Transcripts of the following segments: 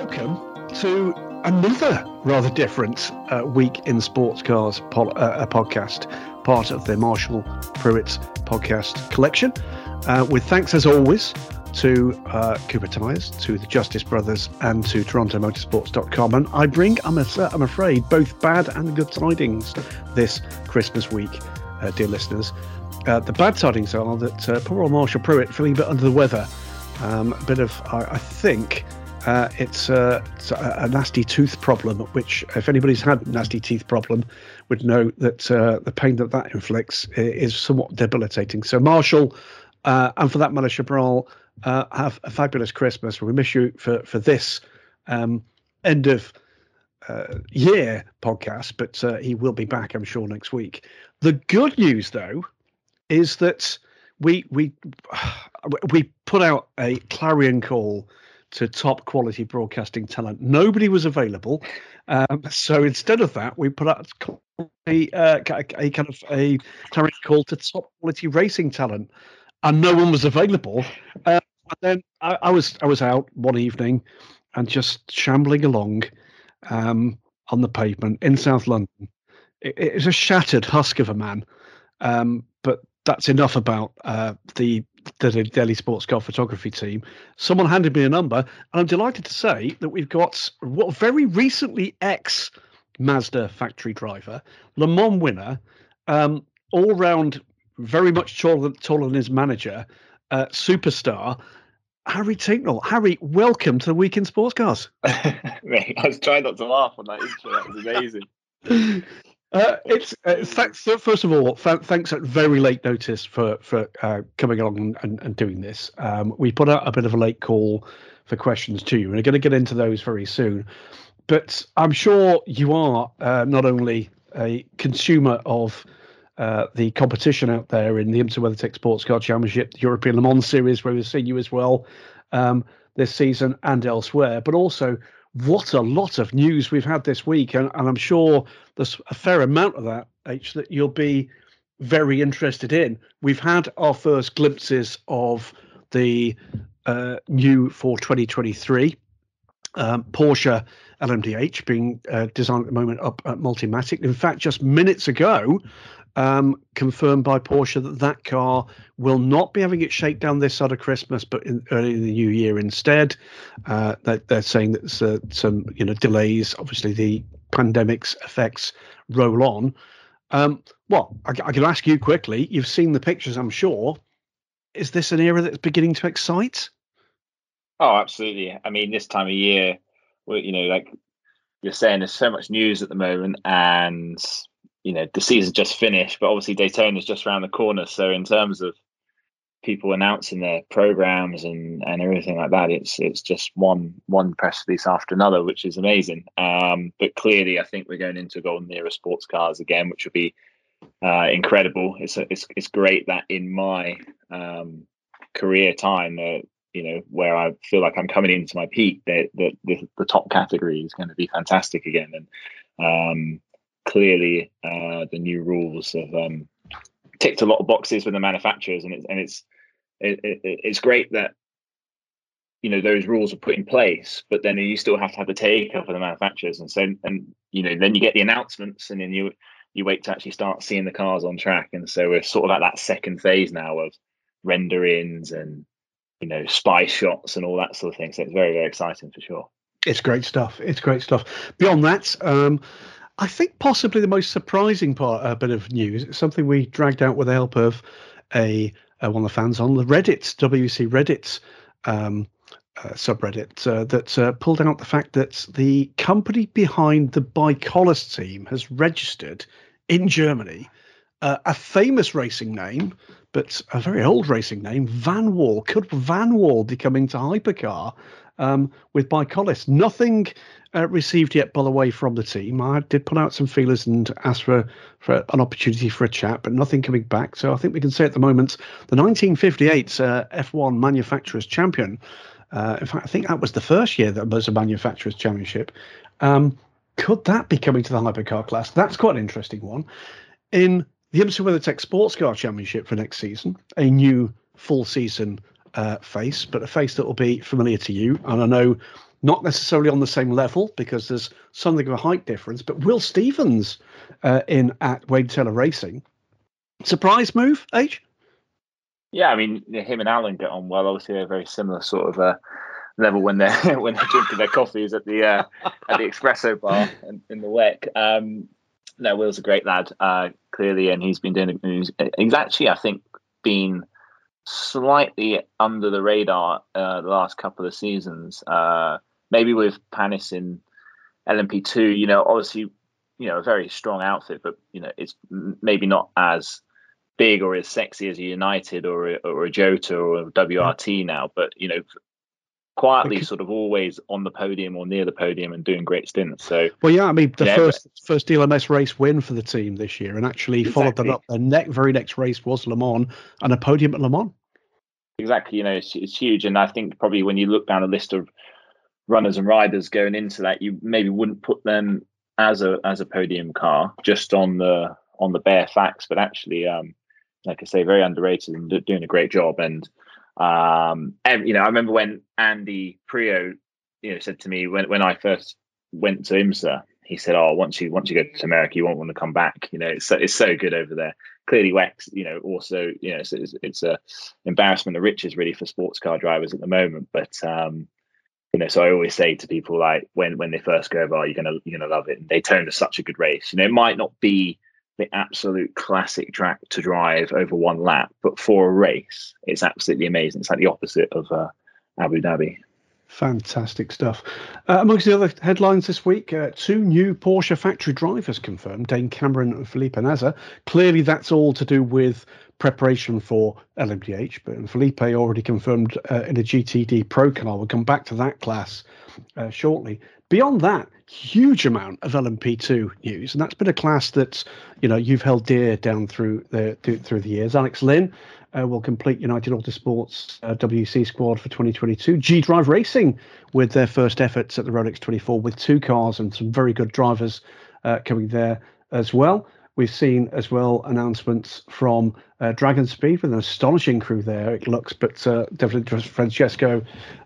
welcome to another rather different uh, week in sports cars pol- uh, podcast, part of the Marshall Pruett podcast collection. Uh, with thanks as always to uh, Cooper Tyres, to the Justice Brothers, and to TorontoMotorsports.com. And I bring, I'm, a, I'm afraid, both bad and good tidings this Christmas week, uh, dear listeners. Uh, the bad tidings are that poor old Marshall Pruett feeling a bit under the weather. Um, a bit of, I, I think, uh, it's, uh, it's a, a, nasty tooth problem, which, if anybody's had a nasty teeth problem, would know that uh, the pain that that inflicts is somewhat debilitating. So, Marshall, uh, and for that matter, Chabral, uh, have a fabulous Christmas. We miss you for for this um, end of uh, year podcast, but uh, he will be back, I'm sure, next week. The good news, though, is that we we we put out a clarion call to top quality broadcasting talent. Nobody was available, um, so instead of that, we put out a, uh, a kind of a clarion call to top quality racing talent, and no one was available. Uh, and then I, I, was I was out one evening and just shambling along um, on the pavement in South London. It, it was a shattered husk of a man, um, but that's enough about uh, the the Daily Sports Car Photography team. Someone handed me a number, and I'm delighted to say that we've got what very recently ex Mazda factory driver, Le Mans winner, um, all round very much taller, taller than his manager, uh, superstar, Harry Tincknell. Harry, welcome to the Week in Sports Cars. Mate, I was trying not to laugh on that intro. That was amazing. Uh, it's uh, thanks. First of all, th- thanks at very late notice for for uh, coming along and, and doing this. Um, we put out a bit of a late call for questions to you, and we're going to get into those very soon. But I'm sure you are uh, not only a consumer of uh, the competition out there in the IMSA WeatherTech Sports Car Championship, the European Le Mans Series, where we've seen you as well um, this season and elsewhere. But also, what a lot of news we've had this week, and, and I'm sure there's a fair amount of that, H, that you'll be very interested in. We've had our first glimpses of the uh, new for 2023 um, Porsche LMDH being uh, designed at the moment up at Multimatic. In fact, just minutes ago, um, confirmed by Porsche that that car will not be having its shakedown this side of Christmas, but in, early in the new year instead. Uh, they're, they're, saying that uh, some you know delays. Obviously, the pandemic's effects roll on. Um, well, I, I can ask you quickly. You've seen the pictures, I'm sure. Is this an era that's beginning to excite? Oh, absolutely. I mean, this time of year, you know, like you're saying, there's so much news at the moment, and you know the season just finished, but obviously Daytona is just around the corner. So in terms of people announcing their programs and and everything like that, it's it's just one one press release after another, which is amazing. Um, but clearly, I think we're going into golden era sports cars again, which will be uh, incredible. It's it's it's great that in my um, career time, uh, you know, where I feel like I'm coming into my peak, that the, the, the top category is going to be fantastic again, and um, clearly uh, the new rules have um, ticked a lot of boxes with the manufacturers, and it's and it's it, it, it's great that you know those rules are put in place, but then you still have to have the take up of the manufacturers, and so and you know then you get the announcements, and then you you wait to actually start seeing the cars on track, and so we're sort of at that second phase now of renderings and you know spy shots and all that sort of thing. So it's very very exciting for sure. It's great stuff. It's great stuff. Beyond that, um, I think possibly the most surprising part, a uh, bit of news, something we dragged out with the help of a, a one of the fans on the Reddit, WC Reddit um, uh, subreddit, uh, that uh, pulled out the fact that the company behind the ByKolles team has registered in Germany uh, a famous racing name, but a very old racing name, Vanwall. Could Vanwall be coming to Hypercar um, with ByKolles? Nothing uh, received yet, by the way, from the team. I did put out some feelers and ask for, for an opportunity for a chat, but nothing coming back. So I think we can say at the moment the 1958 uh, F1 Manufacturers Champion. Uh, in fact, I think that was the first year that was a Manufacturers Championship. Um, could that be coming to the hypercar class? That's quite an interesting one. In the IMSA WeatherTech Sports Car Championship for next season, a new full season uh, face, but a face that will be familiar to you. And I know not necessarily on the same level because there's something of a height difference. But Will Stevens uh, in at Wayne Taylor Racing, surprise move, H. Yeah, I mean, him and Alan get on well. Obviously, they're very similar sort of uh, level when they're when they're drinking their coffees at the uh, at the espresso bar in, in the WEC. Um, no, Will's a great lad, uh, clearly, and he's been doing. He's, he's actually, I think, been slightly under the radar uh, the last couple of seasons. Uh, maybe with Panis in LMP2, you know, obviously, you know, a very strong outfit, but you know, it's maybe not as big or as sexy as a United or a, or a Jota or a WRT now. But you know, quietly okay. sort of always on the podium or near the podium and doing great stints. So well, yeah, I mean the yeah, first but, first ELMS race win for the team this year, and actually exactly. followed that up. The next, very next race was Le Mans and a podium at Le Mans. Exactly, you know it's, it's huge, and I think probably when you look down a list of runners and riders going into that, you maybe wouldn't put them as a as a podium car just on the on the bare facts, but actually, um, like I say, very underrated and doing a great job and um, and you know, I remember when Andy Priaulx, you know, said to me when when I first went to IMSA, he said, "Oh, once you once you go to America, you won't want to come back. You know, it's so, it's so good over there." Clearly, Wex, you know, also, you know, it's, it's, it's a embarrassment of riches really for sports car drivers at the moment. But um, you know, so I always say to people like when when they first go over, oh, you're gonna you're gonna love it. And Daytona such a good race. You know, it might not be the absolute classic track to drive over one lap, but for a race, it's absolutely amazing. It's like the opposite of uh, Abu Dhabi. Fantastic stuff. Uh, amongst the other headlines this week, uh, two new Porsche factory drivers confirmed, Dane Cameron and Felipe Nasr. Clearly, that's all to do with preparation for LMDH, but Felipe already confirmed uh, in a GTD Pro car. We'll come back to that class uh, shortly. Beyond that, huge amount of LMP2 news, and that's been a class that's you know you've held dear down through the through the years. Alex Lynn uh, will complete United Autosports uh, WC squad for 2022. G Drive Racing with their first efforts at the Rolex 24 with two cars and some very good drivers uh, coming there as well. We've seen as well announcements from uh, DragonSpeed with an astonishing crew there, it looks, but uh, definitely Francesco,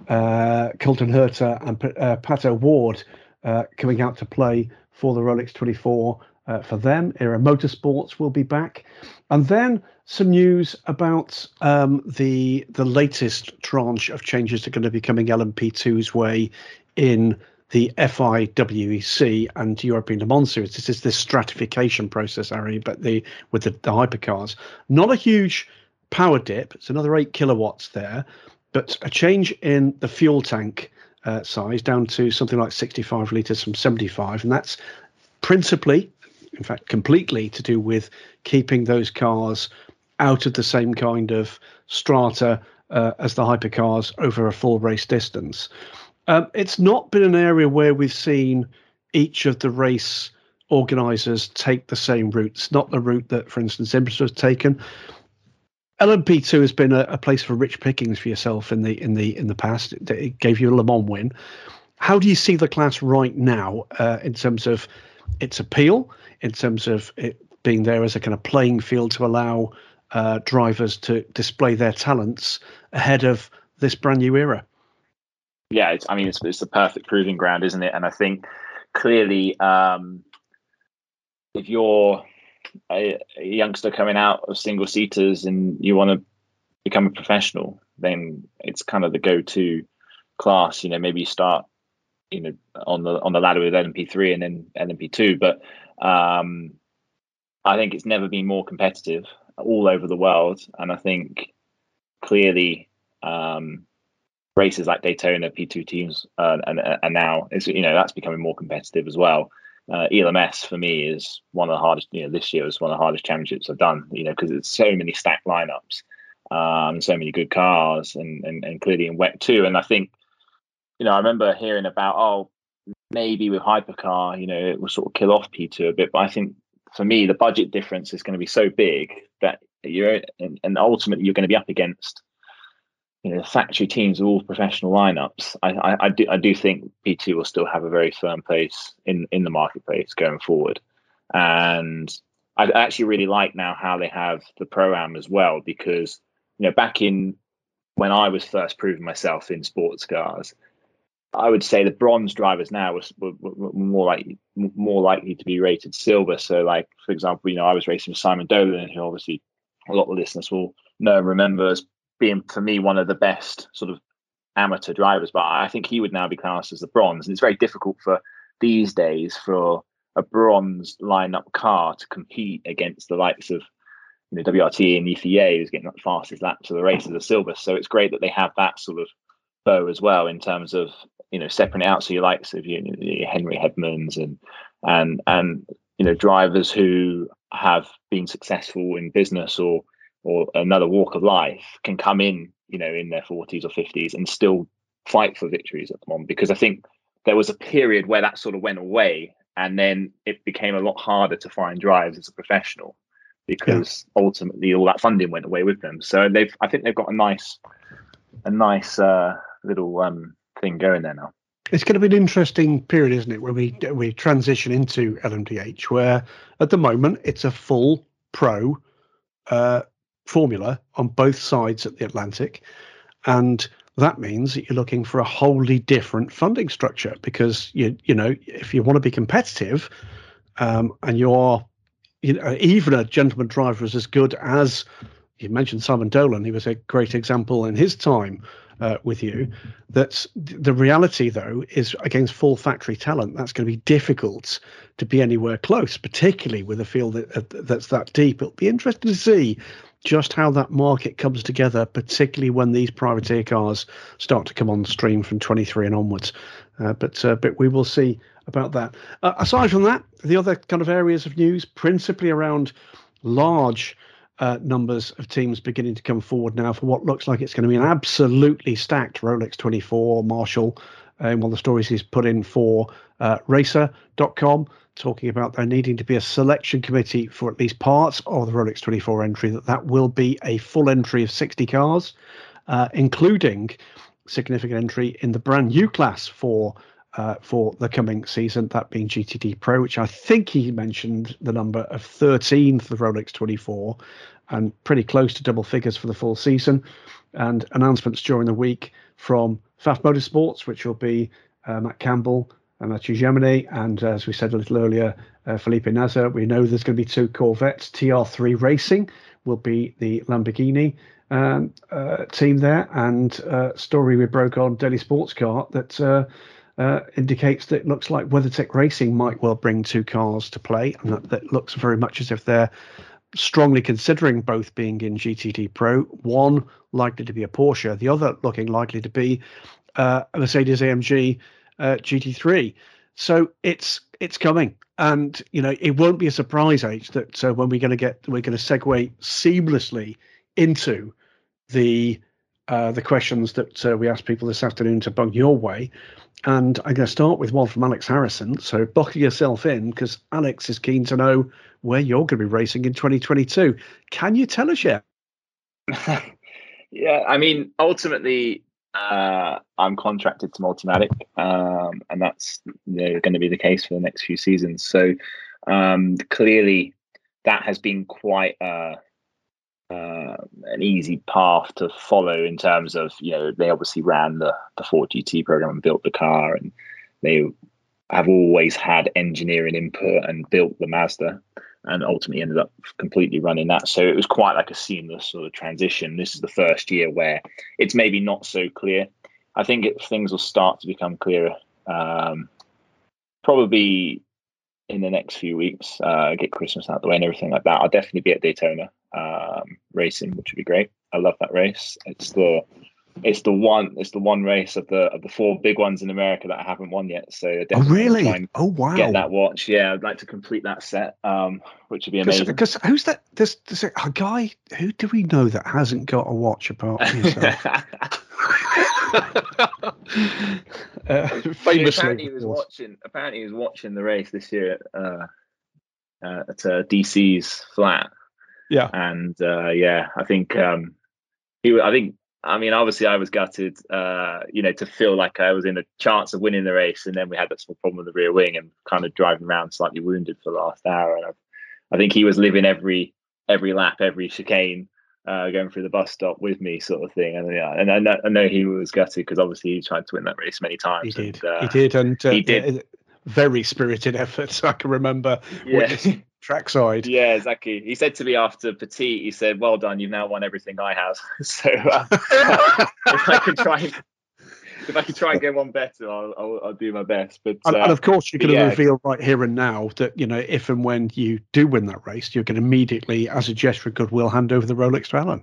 uh, Colton Herta, and uh, Pato Ward uh, coming out to play for the Rolex 24 uh, for them. Era Motorsports will be back, and then some news about um, the the latest tranche of changes that are going to be coming LMP2's way in the FIWEC and European Le Mans series. This is this stratification process, Ari, but the with the, the hypercars. Not a huge power dip. It's another eight kilowatts there, but a change in the fuel tank uh, size down to something like 65 litres from 75. And that's principally, in fact, completely to do with keeping those cars out of the same kind of strata uh, as the hypercars over a full race distance. Um, it's not been an area where we've seen each of the race organisers take the same route. It's not the route that, for instance, IMSA has taken. LMP2 has been a, a, place for rich pickings for yourself in the in the in the past. It, it gave you a Le Mans win. How do you see the class right now uh, in terms of its appeal, in terms of it being there as a kind of playing field to allow uh, drivers to display their talents ahead of this brand new era? Yeah, I mean, it's, it's the perfect proving ground, isn't it? And I think clearly, um, if you're a, a youngster coming out of single seaters and you want to become a professional, then it's kind of the go-to class. You know, maybe you start, you know, on the on the ladder with LMP3 and then LMP2. But um, I think it's never been more competitive all over the world, and I think clearly um, races like Daytona P2 teams uh, and, and now it's you know that's becoming more competitive as well uh, ELMS for me is one of the hardest. You know, this year was one of the hardest championships I've done. You know, because it's so many stacked lineups, um, so many good cars, and, and and clearly in WEC too. And I think, you know, I remember hearing about oh, maybe with hypercar, you know, it will sort of kill off P2 a bit. But I think for me, the budget difference is going to be so big that you're and, and ultimately you're going to be up against you know, factory teams are all professional lineups. I, I, I, do I do think P2 will still have a very firm place in in the marketplace going forward, and I actually really like now how they have the pro am as well because you know back in when I was first proving myself in sports cars, I would say the bronze drivers now were, were, were, more likely more likely to be rated silver. So, like for example, you know, I was racing with Simon Dolan, who obviously a lot of listeners will know and remember as being for me one of the best sort of amateur drivers. But I think he would now be classed as the bronze, and it's very difficult for these days for a bronze lineup car to compete against the likes of you know WRT and EFEA, who's getting the fastest laps of the race as a silver. So it's great that they have that sort of bow as well in terms of you know separating out. So you like so you know, Henry Hedmans and and and you know drivers who have been successful in business or or another walk of life can come in you know in their 40s or 50s and still fight for victories at the moment because I think there was a period where that sort of went away and then it became a lot harder to find drives as a professional because yeah. ultimately all that funding went away with them. So they've I think they've got a nice a nice uh, little um, thing going there now. It's going to be an interesting period, isn't it, when we we transition into LMDH, where at the moment it's a full pro uh, formula on both sides of the Atlantic, and that means that you're looking for a wholly different funding structure because you you know if you want to be competitive um, and you're you know even a gentleman driver is as good as you mentioned Simon Dolan he was a great example in his time uh, with you that the reality though is against full factory talent that's going to be difficult to be anywhere close particularly with a field that, that's that deep. It'll be interesting to see just how that market comes together, particularly when these privateer cars start to come on stream from 23 and onwards. Uh, but uh, but we will see about that. Uh, aside from that, the other kind of areas of news, principally around large uh, numbers of teams beginning to come forward now for what looks like it's going to be an absolutely stacked Rolex 24 Marshall. And one of the stories he's put in for uh, racer.com talking about there needing to be a selection committee for at least parts of the Rolex 24 entry, that that will be a full entry of 60 cars, uh, including significant entry in the brand new class for uh, for the coming season, that being GTD Pro, which I think he mentioned the number of 13 for the Rolex 24 and pretty close to double figures for the full season. And announcements during the week from Pfaff Motorsports, which will be uh, Matt Campbell, Mathieu Jaminet, and uh, as we said a little earlier, uh, Felipe Nasr. We know there's going to be two Corvettes. TR3 Racing will be the Lamborghini um, uh, team there, and uh, story we broke on Daily Sports Car that uh, indicates that it looks like WeatherTech Racing might well bring two cars to play, and that, that looks very much as if they're strongly considering both being in GTD Pro. One likely to be a Porsche, the other looking likely to be uh, a Mercedes AMG uh, GT3. So it's it's coming, and you know it won't be a surprise, age that so when we're going to get we're going to segue seamlessly into the uh, the questions that uh, we asked people this afternoon to bung your way. And I'm going to start with one from Alex Harrison. So buckle yourself in because Alex is keen to know where you're going to be racing in 2022. Can you tell us yet? yeah, I mean, ultimately, uh, I'm contracted to Multimatic, um, and that's you know, going to be the case for the next few seasons. So um, clearly, that has been quite uh, uh, an easy path to follow in terms of you know they obviously ran the the Ford GT program and built the car, and they have always had engineering input and built the Mazda, and ultimately ended up completely running that. So it was quite like a seamless sort of transition. This is the first year where it's maybe not so clear. I think it, things will start to become clearer. Um, probably in the next few weeks, uh, get Christmas out the way and everything like that. I'll definitely be at Daytona um, racing, which would be great. I love that race. It's the it's the one it's the one race of the of the four big ones in America that I haven't won yet. So oh really? Oh wow! Get that watch. Yeah, I'd like to complete that set, um, which would be amazing. Because who's that? There's, there's a guy. Who do we know that hasn't got a watch apart from yourself? uh, famously, apparently he was watching. Apparently, he was watching the race this year at, uh, uh, at uh, DC's flat. Yeah, and uh, yeah, I think um, he. I think. I mean, obviously, I was gutted. Uh, you know, to feel like I was in a chance of winning the race, and then we had that small problem with the rear wing, and kind of driving around slightly wounded for the last hour. And I, I think he was living every every lap, every chicane uh, going through the bus stop with me, sort of thing. And yeah, and I know, I know he was gutted because obviously he tried to win that race many times. He did. And, uh, he did, and uh, he did. uh, very spirited efforts. I can remember Yeah. witnessing trackside. Yeah, exactly. He said to me after Petit, he said, "Well done, you've now won everything I have." So uh, if I could try, if I could try and get one better, I'll, I'll, I'll do my best. But And, uh, and of course, you're going to yeah. reveal right here and now that you know if and when you do win that race, you're going to immediately, as a gesture of goodwill, hand over the Rolex to Alan.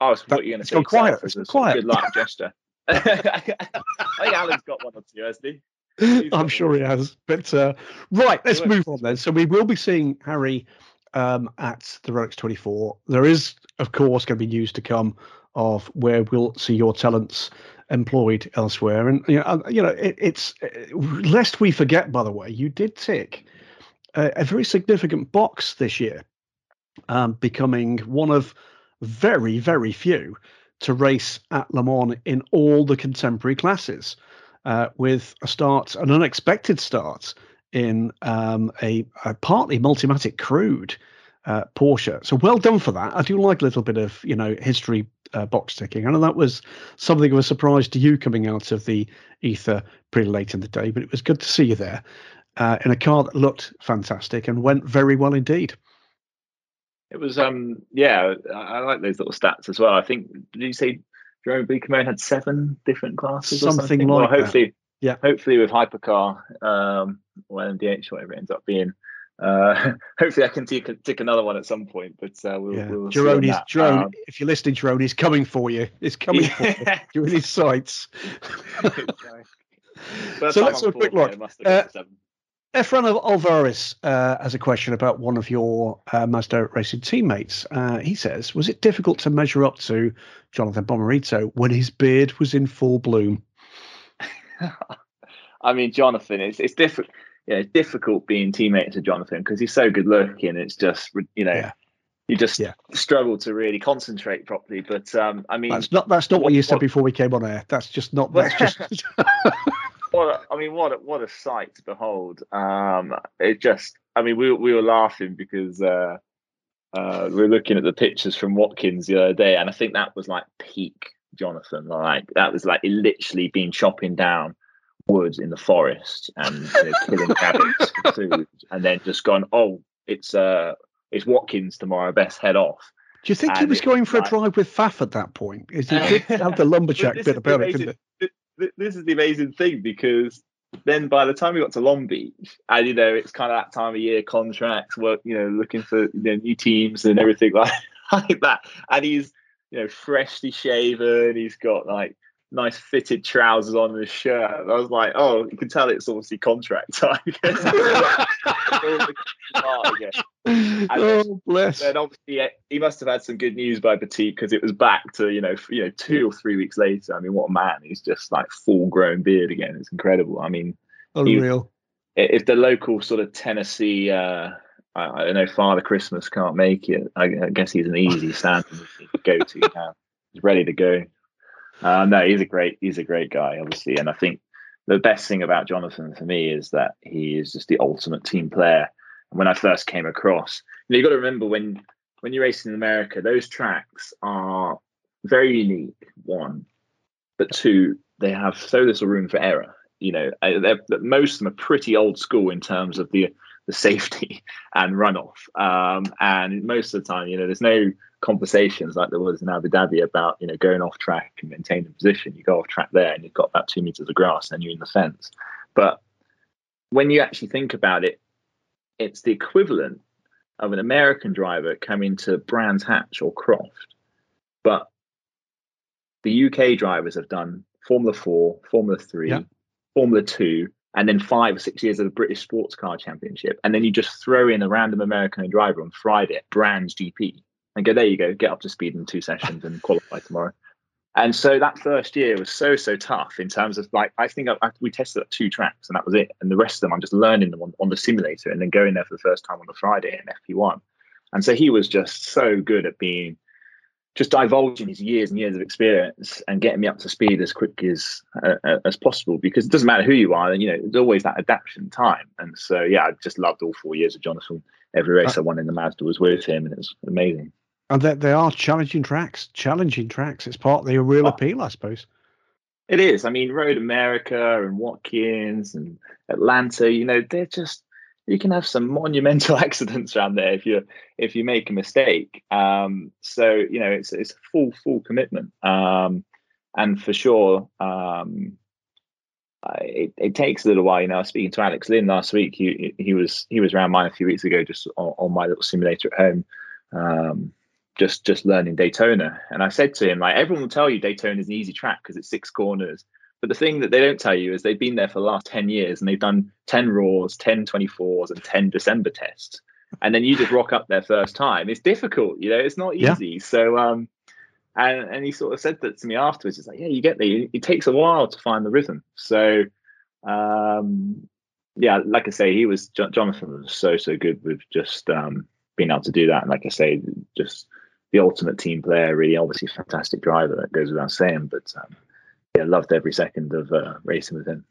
oh, so that- what are you going to say? quiet, it's a gone sort of quiet. Good luck gesture. I think Alan's got one or two, hasn't he? I'm sure he has. But uh, right, let's move on then. So we will be seeing Harry um, at the Rolex 24. There is, of course, going to be news to come of where we'll see your talents employed elsewhere. And you know, uh, you know, it, it's uh, lest we forget. By the way, you did tick a, a very significant box this year, um, becoming one of very, very few to race at Le Mans in all the contemporary classes uh, with a start, an unexpected start in um, a, a partly multimatic crewed uh, Porsche. So well done for that. I do like a little bit of you know history uh, box ticking. I know that was something of a surprise to you coming out of the ether pretty late in the day, but it was good to see you there uh, in a car that looked fantastic and went very well indeed. It was, um, yeah, I, I like those little stats as well. I think, did you say Jerome Bucamone had seven different classes or Something something? like well, that. hopefully, Yeah. hopefully with Hypercar um, or MDH, whatever it ends up being. Uh, hopefully, I can tick, tick another one at some point, but uh, we'll, Yeah, we'll Jerome, that. Jerome, Um, if you're listening, Jerome, he's coming for you. He's coming for you. yeah. You're in his sights. So let's have a quick look. yeah, Efran Al- Alvarez uh, has a question about one of your uh, Mazda racing teammates. Uh, he says, "Was it difficult to measure up to Jonathan Bomarito when his beard was in full bloom?" I mean, Jonathan, it's it's difficult. Yeah, it's difficult being teammates with Jonathan because he's so good looking. It's just you know, Yeah. you just Yeah. struggle to really concentrate properly. But um, I mean, That's not. That's not what, what- you said what- before we came on air. That's just not. That's just. what a, I mean, what a, what a sight to behold. Um, it just, I mean, we we were laughing because uh, uh, we were looking at the pictures from Watkins the other day, and I think that was like peak Jonathan. Like that was like literally been chopping down woods in the forest and you know, killing rabbits for food, and then just gone, oh, it's uh, it's Watkins tomorrow. Best head off. Do you think he was going was for a drive with Pfaff at that point? Is he did have the lumberjack bit about it, didn't it? Th- this is the amazing thing because then by the time we got to Long Beach, and you know, it's kind of that time of year, contracts, work, you know, looking for you know, new teams and everything like, like that. And he's, you know, freshly shaven. He's got like nice fitted trousers on and a shirt. And I was like, oh, you can tell it's obviously contract time. oh bless! then obviously he must have had some good news by Petit because it was back to you know you know two or three weeks later. I mean, what a man! He's just like full grown beard again. It's incredible. I mean, Unreal. i- if the local sort of Tennessee, uh, I, I don't know, Father Christmas can't make it, I, I guess he's an easy stand to go to now. He's ready to go. Uh, no, he's a great he's a great guy, obviously, and I think the best thing about Jonathan for me is that he is just the ultimate team player. And when I first came across, you know, you got to remember when when you're racing in America, those tracks are very unique. One, but two, they have so little room for error. You know, most of them are pretty old school in terms of the the safety and runoff. Um, and most of the time, you know, there's no conversations like there was in Abu Dhabi about you know going off track and maintaining position. You go off track there, and you've got about two meters of grass, and you're in the fence. But when you actually think about it, it's the equivalent of an American driver coming to Brands Hatch or Croft, but the UK drivers have done Formula Four, Formula Three, Yeah. Formula Two, and then five or six years of the British Sports Car Championship, and then you just throw in a random American driver on Friday at Brands GP and go, there you go, get up to speed in two sessions and qualify tomorrow. And so that first year was so so tough in terms of like I think I, I, we tested at two tracks and that was it, and the rest of them I'm just learning them on, on the simulator and then going there for the first time on the Friday in FP1. And so he was just so good at being just divulging his years and years of experience and getting me up to speed as quick as uh, as possible because it doesn't matter who you are, and you know, there's always that adaptation time. And so yeah, I just loved all four years of Jonathan. Every race I won in the Mazda was with him, and it was amazing. And they, they are challenging tracks, challenging tracks. It's part of the real appeal, I suppose. It is. I mean, Road America and Watkins and Atlanta, you know, they're just you can have some monumental accidents around there if you if you make a mistake. Um, so you know, it's it's a full full commitment. Um, and for sure, um, it, it, takes a little while. You know, I was speaking to Alex Lynn last week. He he was he was around mine a few weeks ago, just on, on my little simulator at home, um, just just learning Daytona. And I said to him, like, everyone will tell you Daytona is an easy track because it's six corners. But the thing that they don't tell you is they've been there for the last 10 years and they've done 10 Raws, 10 24s, and 10 December tests. And then you just rock up there first time. It's difficult, you know, it's not easy. Yeah. So, um, and and he sort of said that to me afterwards. It's like, yeah, you get there. It takes a while to find the rhythm. So, um, yeah, like I say, he was Jonathan was so so good with just um, being able to do that. And like I say, just the ultimate team player. Really, obviously, fantastic driver. That goes without saying. But um, yeah, loved every second of uh, racing with him.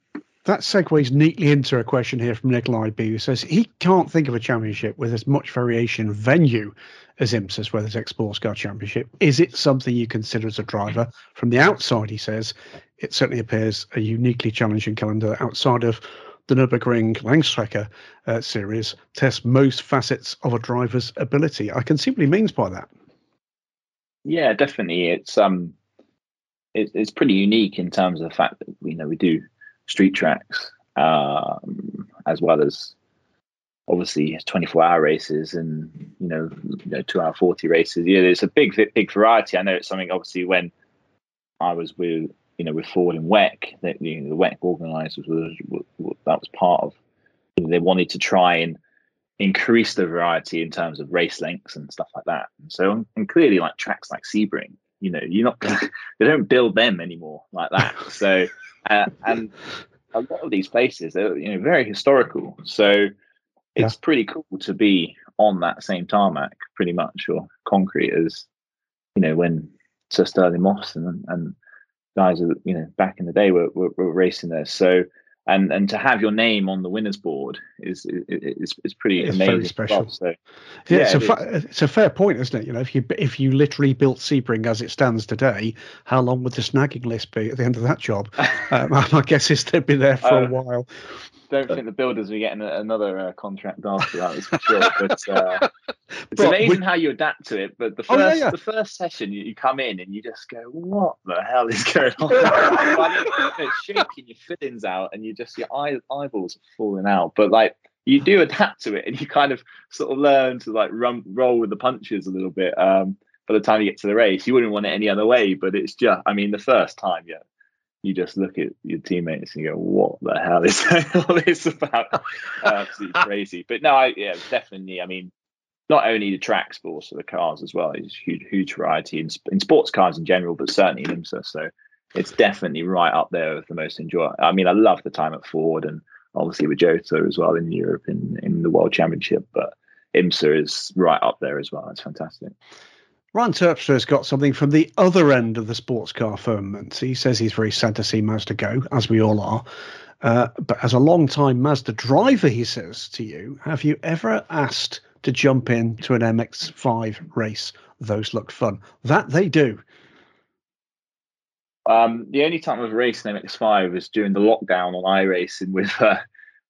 That segues neatly into a question here from Nikolai B, who says he can't think of a championship with as much variation venue as IMSA's WeatherTech Sports Car Championship. Is it something you consider as a driver? From the outside, he says, it certainly appears a uniquely challenging calendar outside of the Nürburgring Langstrecke uh, series tests most facets of a driver's ability. I can see what he means by that. Yeah, definitely. It's um, it, it's pretty unique in terms of the fact that you know we do street tracks, um, as well as obviously 24 hour races and you know, you know two hour 40 races. Yeah, there's a big big variety. I know it's something obviously when I was with you know with Ford and WEC that you know, the WEC organisers was, was, that was part of. They wanted to try and increase the variety in terms of race lengths and stuff like that. And so and clearly like tracks like Sebring, you know, you're not they don't build them anymore like that. So uh, and a lot of these places they're you know very historical. So it's yeah. pretty cool to be on that same tarmac, pretty much, or concrete as you know when Sir Stirling Moss and, and guys, you know, back in the day were, were, were racing there. So and and to have your name on the winners board is is is pretty it's amazing. Very special. Well, so, yeah, yeah it's, it a it's a fair point, isn't it? You know, if you if you literally built Sebring as it stands today, how long would the snagging list be at the end of that job? um, my guess is they'd be there for uh, a while don't think the builders are getting another uh, contract after that, that's for sure. But uh, it's amazing how you adapt to it. But the first, oh, yeah, yeah. the first session, you, you, come in and you just go, "What the hell is going on?" it's shaking your fittings out, and you just your eye, eyeballs are falling out. But like you do adapt to it, and you kind of sort of learn to like run, roll with the punches a little bit. Um, by the time you get to the race, you wouldn't want it any other way. But it's just, I mean, the first time, yeah, you just look at your teammates and you go, "What the hell is all this about?" Uh, absolutely crazy. But no, I, yeah, definitely. I mean, not only the tracks, but also the cars as well. It's huge, huge variety in, in sports cars in general, but certainly in IMSA. So it's definitely right up there with the most enjoy. I mean, I love the time at Ford and obviously with Jota as well in Europe in in the World Championship, but IMSA is right up there as well. It's fantastic. Ryan Terpstra has got something from the other end of the sports car firmament. He says he's very sad to see Mazda go, as we all are. Uh, but as a long-time Mazda driver, he says to you, have you ever asked to jump in to an MX-5 race? Those look fun. That they do. Um, the only time I've raced an MX-5 was during the lockdown on iRacing with uh,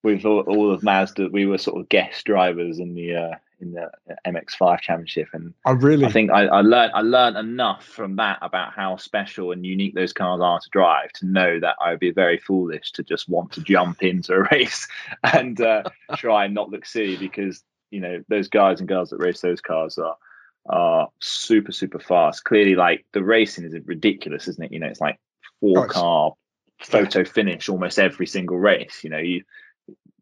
with all, all, of Mazda. We were sort of guest drivers in the uh, in the MX5 Championship, and I really, I think I, I learned I learned enough from that about how special and unique those cars are to drive to know that I would be very foolish to just want to jump into a race and uh, try and not look silly because you know those guys and girls that race those cars are are super super fast. Clearly, like the racing is ridiculous, isn't it? You know, it's like four car photo finish almost every single race. You know, you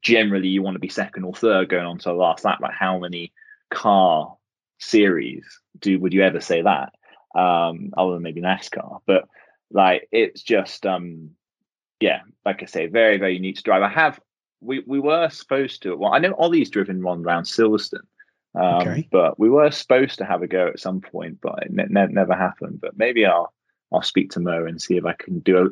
generally you want to be second or third going on to the last lap. Like how many car series do would you ever say that? Um, other than maybe NASCAR, but like it's just um yeah, like I say, very very unique to drive. I have we we were supposed to. Well, I know Ollie's driven one around Silverstone. Um, okay. But we were supposed to have a go at some point, but it ne- never happened. But maybe I'll I'll speak to Mo and see if I can do a,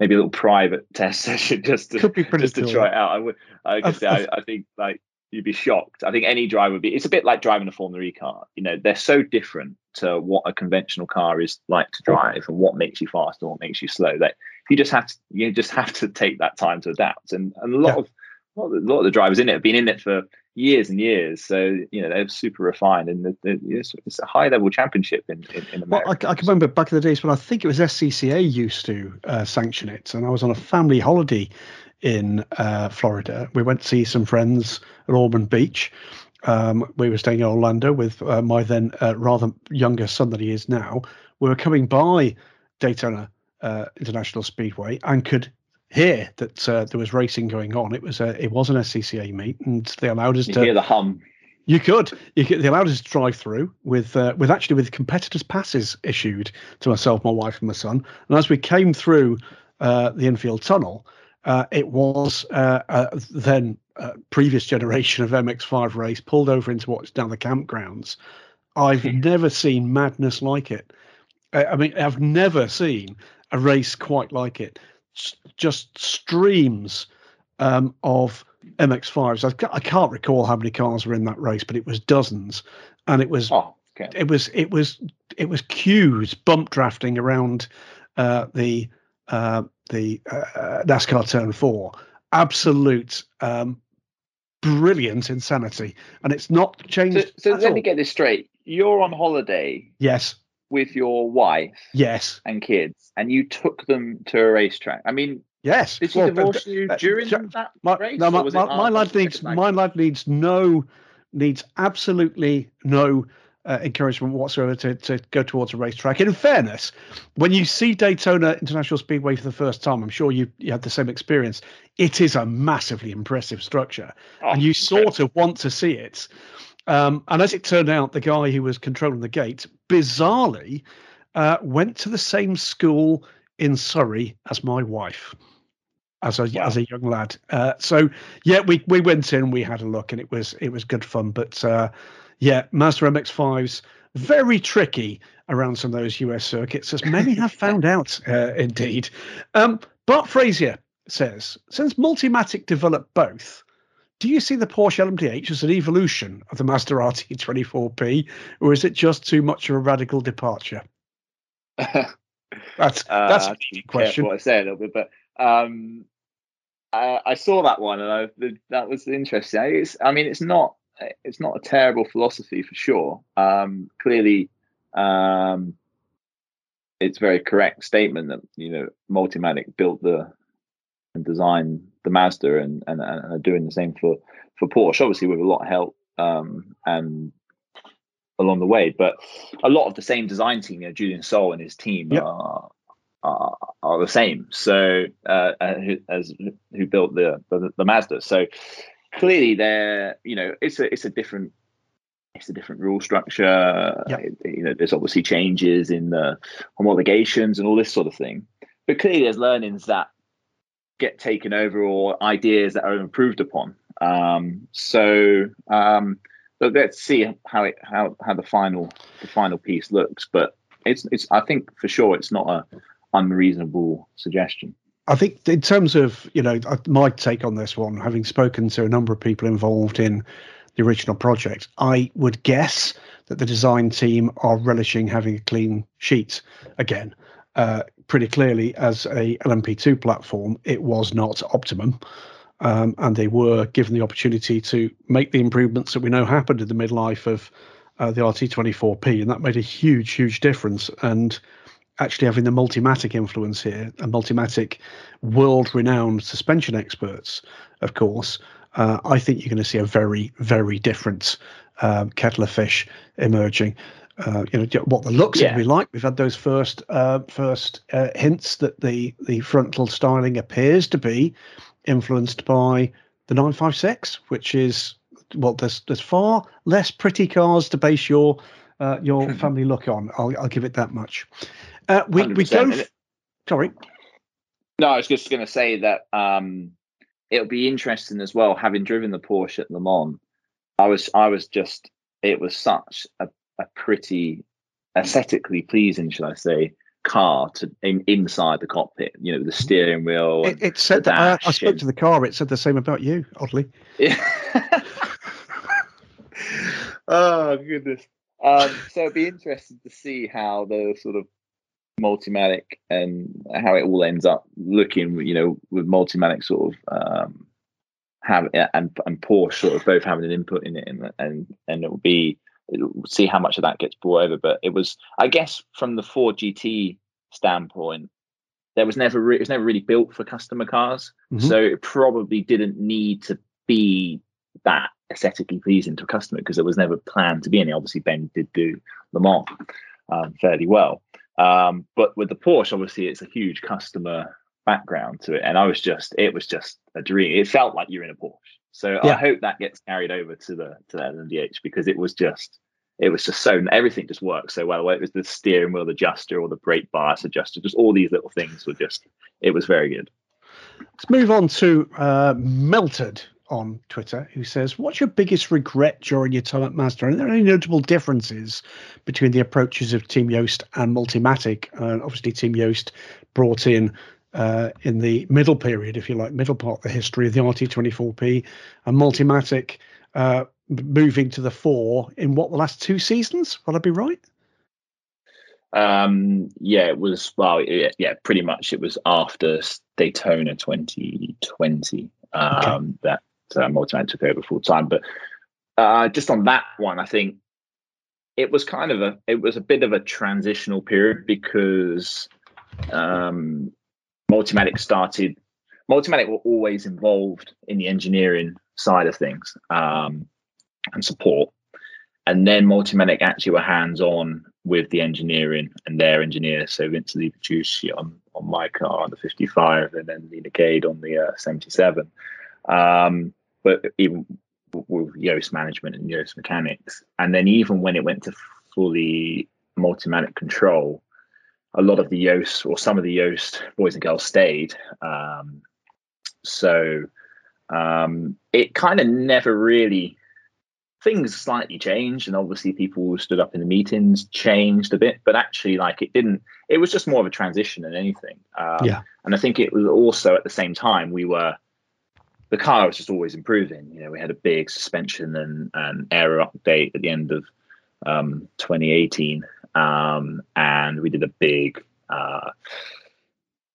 maybe a little private test session just to just cool. to try it out. I would, I, could say, I, I think like you'd be shocked. I think any driver would be. It's a bit like driving a Formula E car. You know, they're so different to what a conventional car is like to drive and what makes you fast and what makes you slow. That you just have to you just have to take that time to adapt. And, and a lot yeah. of a lot, of the, lot of the drivers in it have been in it for years and years. So you know they're super refined, and the, the, it's, it's, a high level championship in in, in America. Well, I, I, can remember back in the days when I think it was SCCA used to uh, sanction it, and I was on a family holiday in uh, Florida. We went to see some friends at Ormond Beach. Um, we were staying in Orlando with uh, my then uh, rather younger son than he is now. We were coming by Daytona uh, International Speedway and could hear that uh, there was racing going on. It was a it was an SCCA meet, and they allowed us you to hear the hum. You could. You could. They allowed us to drive through with uh, with actually with competitors' passes issued to myself, my wife, and my son. And as we came through uh, the infield tunnel, uh, it was uh, uh, then previous generation of MX5 race pulled over into what's now the campgrounds. I've never seen madness like it. I, I mean, I've never seen a race quite like it just streams um, of MX5s. I, I, can't recall how many cars were in that race, but it was dozens, and it was oh, okay. it was it was it was queues bump drafting around uh, the uh, the uh, NASCAR Turn Four. Absolute um, brilliant insanity, and it's not changed. So, so let all. me get this straight: you're on holiday. Yes with your wife yes and kids and you took them to a racetrack i mean yes did she well, divorce you uh, during uh, that my, race no, my, my, my lad needs my lad needs no needs absolutely no uh, encouragement whatsoever to, to go towards a racetrack. In fairness, when you see Daytona International Speedway for the first time, I'm sure you, you had the same experience. It is a massively impressive structure, oh, and you sort of want to see it. Um, and as it turned out, the guy who was controlling the gate bizarrely uh, went to the same school in Surrey as my wife. As a wow. as a young lad, uh, so yeah, we we went in, we had a look, and it was it was good fun. But uh, yeah, Mazda MX-5s very tricky around some of those US circuits, as many have found out. Uh, indeed, um, Bart Frazier says since Multimatic developed both, do you see the Porsche LMDH as an evolution of the Mazda RT24P, or is it just too much of a radical departure? that's that's uh, a question. What I say a little bit, but um, I, I, saw that one and I, that was interesting. It's, I mean, it's not it's not a terrible philosophy for sure. Um, clearly, um, it's a very correct statement that you know Multimatic built the and designed the Mazda and, and, and are doing the same for, for Porsche, obviously with a lot of help um, and along the way. But a lot of the same design team, you know, Julian Sohl and his team yep. are, are, are the same. So uh, uh as who built the, the, the Mazda. So clearly, they're you know it's a it's a different it's a different rule structure. Yep. You know, there's obviously changes in the homologations and all this sort of thing. But clearly, there's learnings that get taken over or ideas that are improved upon. Um, so um, let's see how it how how the final the final piece looks. But it's it's I think for sure it's not a unreasonable suggestion. I think in terms of you know my take on this one, having spoken to a number of people involved in the original project, I would guess that the design team are relishing having a clean sheet again. Uh, pretty clearly as a LMP2 platform, it was not optimum. Um, and they were given the opportunity to make the improvements that we know happened in the midlife of uh, the RT24P, and that made a huge, huge difference. And actually having the Multimatic influence here, and Multimatic world-renowned suspension experts, of course, uh, I think you're going to see a very, very different uh, kettle of fish emerging uh, you know what the looks yeah. will be like. We've had those first uh, first uh, hints that the the frontal styling appears to be influenced by the 956, which is well, there's there's far less pretty cars to base your uh, your family look on. I'll I'll give it that much. Uh, we we go. F- sorry. No, I was just going to say that um, it'll be interesting as well. Having driven the Porsche at Le Mans, I was I was just it was such a a pretty aesthetically pleasing, shall I say, car to in, inside the cockpit. You know, the steering wheel. It, it said that I, I, spoke and, to the car. It said the same about you, oddly. Yeah. oh goodness. um, so it'd be interesting to see how the sort of Multimatic and how it all ends up looking. You know, with Multimatic sort of um, have and and Porsche sort of both having an input in it, and and and it will be see how much of that gets brought over. But it was, I guess, from the Ford GT standpoint, there was never re- it was never really built for customer cars, mm-hmm. so it probably didn't need to be that aesthetically pleasing to a customer because there was never planned to be any. Obviously, Ben did do Le Mans um, fairly well. Um, but with the Porsche, obviously, it's a huge customer background to it, and I was just, it was just a dream. It felt like you're in a Porsche. So yeah. I hope that gets carried over to the to the LMDH because it was just, it was just so everything just worked so well. Whether it was the steering wheel adjuster or the brake bias adjuster, just all these little things were just, it was very good. Let's move on to uh, Melted on Twitter who says, What's your biggest regret during your time at Mazda? Are there any notable differences between the approaches of Team Joest and Multimatic? Uh, obviously, Team Joest brought in uh, in the middle period, if you like, middle part of the history of the RT24P, and Multimatic uh, moving to the four in what the last two seasons? Will I be right? Um, yeah, it was well, yeah, yeah, pretty much. It was after Daytona 2020 um, okay. that uh, Multimatic took over full time. But uh, just on that one, I think it was kind of a it was a bit of a transitional period because um, Multimatic started. Multimatic were always involved in the engineering side of things um, and support, and then Multimatic actually were hands on with the engineering and their engineers. So Vince Livertucci on on my car on the 55, and then Leena Gade on the uh, 77. Um, but even with Joest management and Joest mechanics, and then even when it went to fully Multimatic control, a lot of the Joest or some of the Joest boys and girls stayed. Um, so um, it kind of never really things slightly changed and obviously people who stood up in the meetings changed a bit but actually like it didn't it was just more of a transition than anything um, yeah and i think it was also at the same time we were the car was just always improving. You know, we had a big suspension and, and aero update at the end of um, 2018, um, and we did a big uh,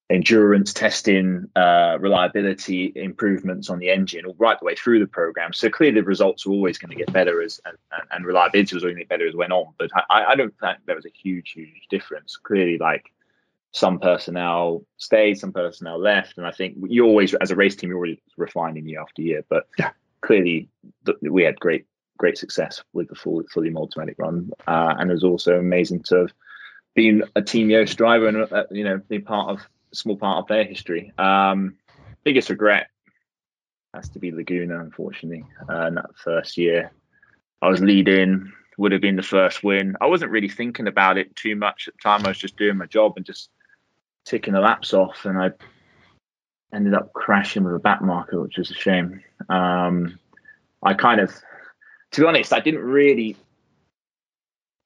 endurance testing, uh, reliability improvements on the engine right the way through the program. So clearly, the results were always going to get better as and, and reliability was going to get better as went on. But I, I don't think there was a huge, huge difference. Clearly, like some personnel stayed, some personnel left, and I think you always, as a race team, you're always refining year after year. But yeah. clearly, th- we had great, great success with the full, fully Multimatic run, uh, and it was also amazing to have been a Team Joest driver and uh, you know be part of a small part of their history. Um, biggest regret has to be Laguna, unfortunately, uh, in that first year. I was leading, would have been the first win. I wasn't really thinking about it too much at the time. I was just doing my job and just ticking the laps off, and I ended up crashing with a back marker, which was a shame. Um, I kind of, to be honest, I didn't really,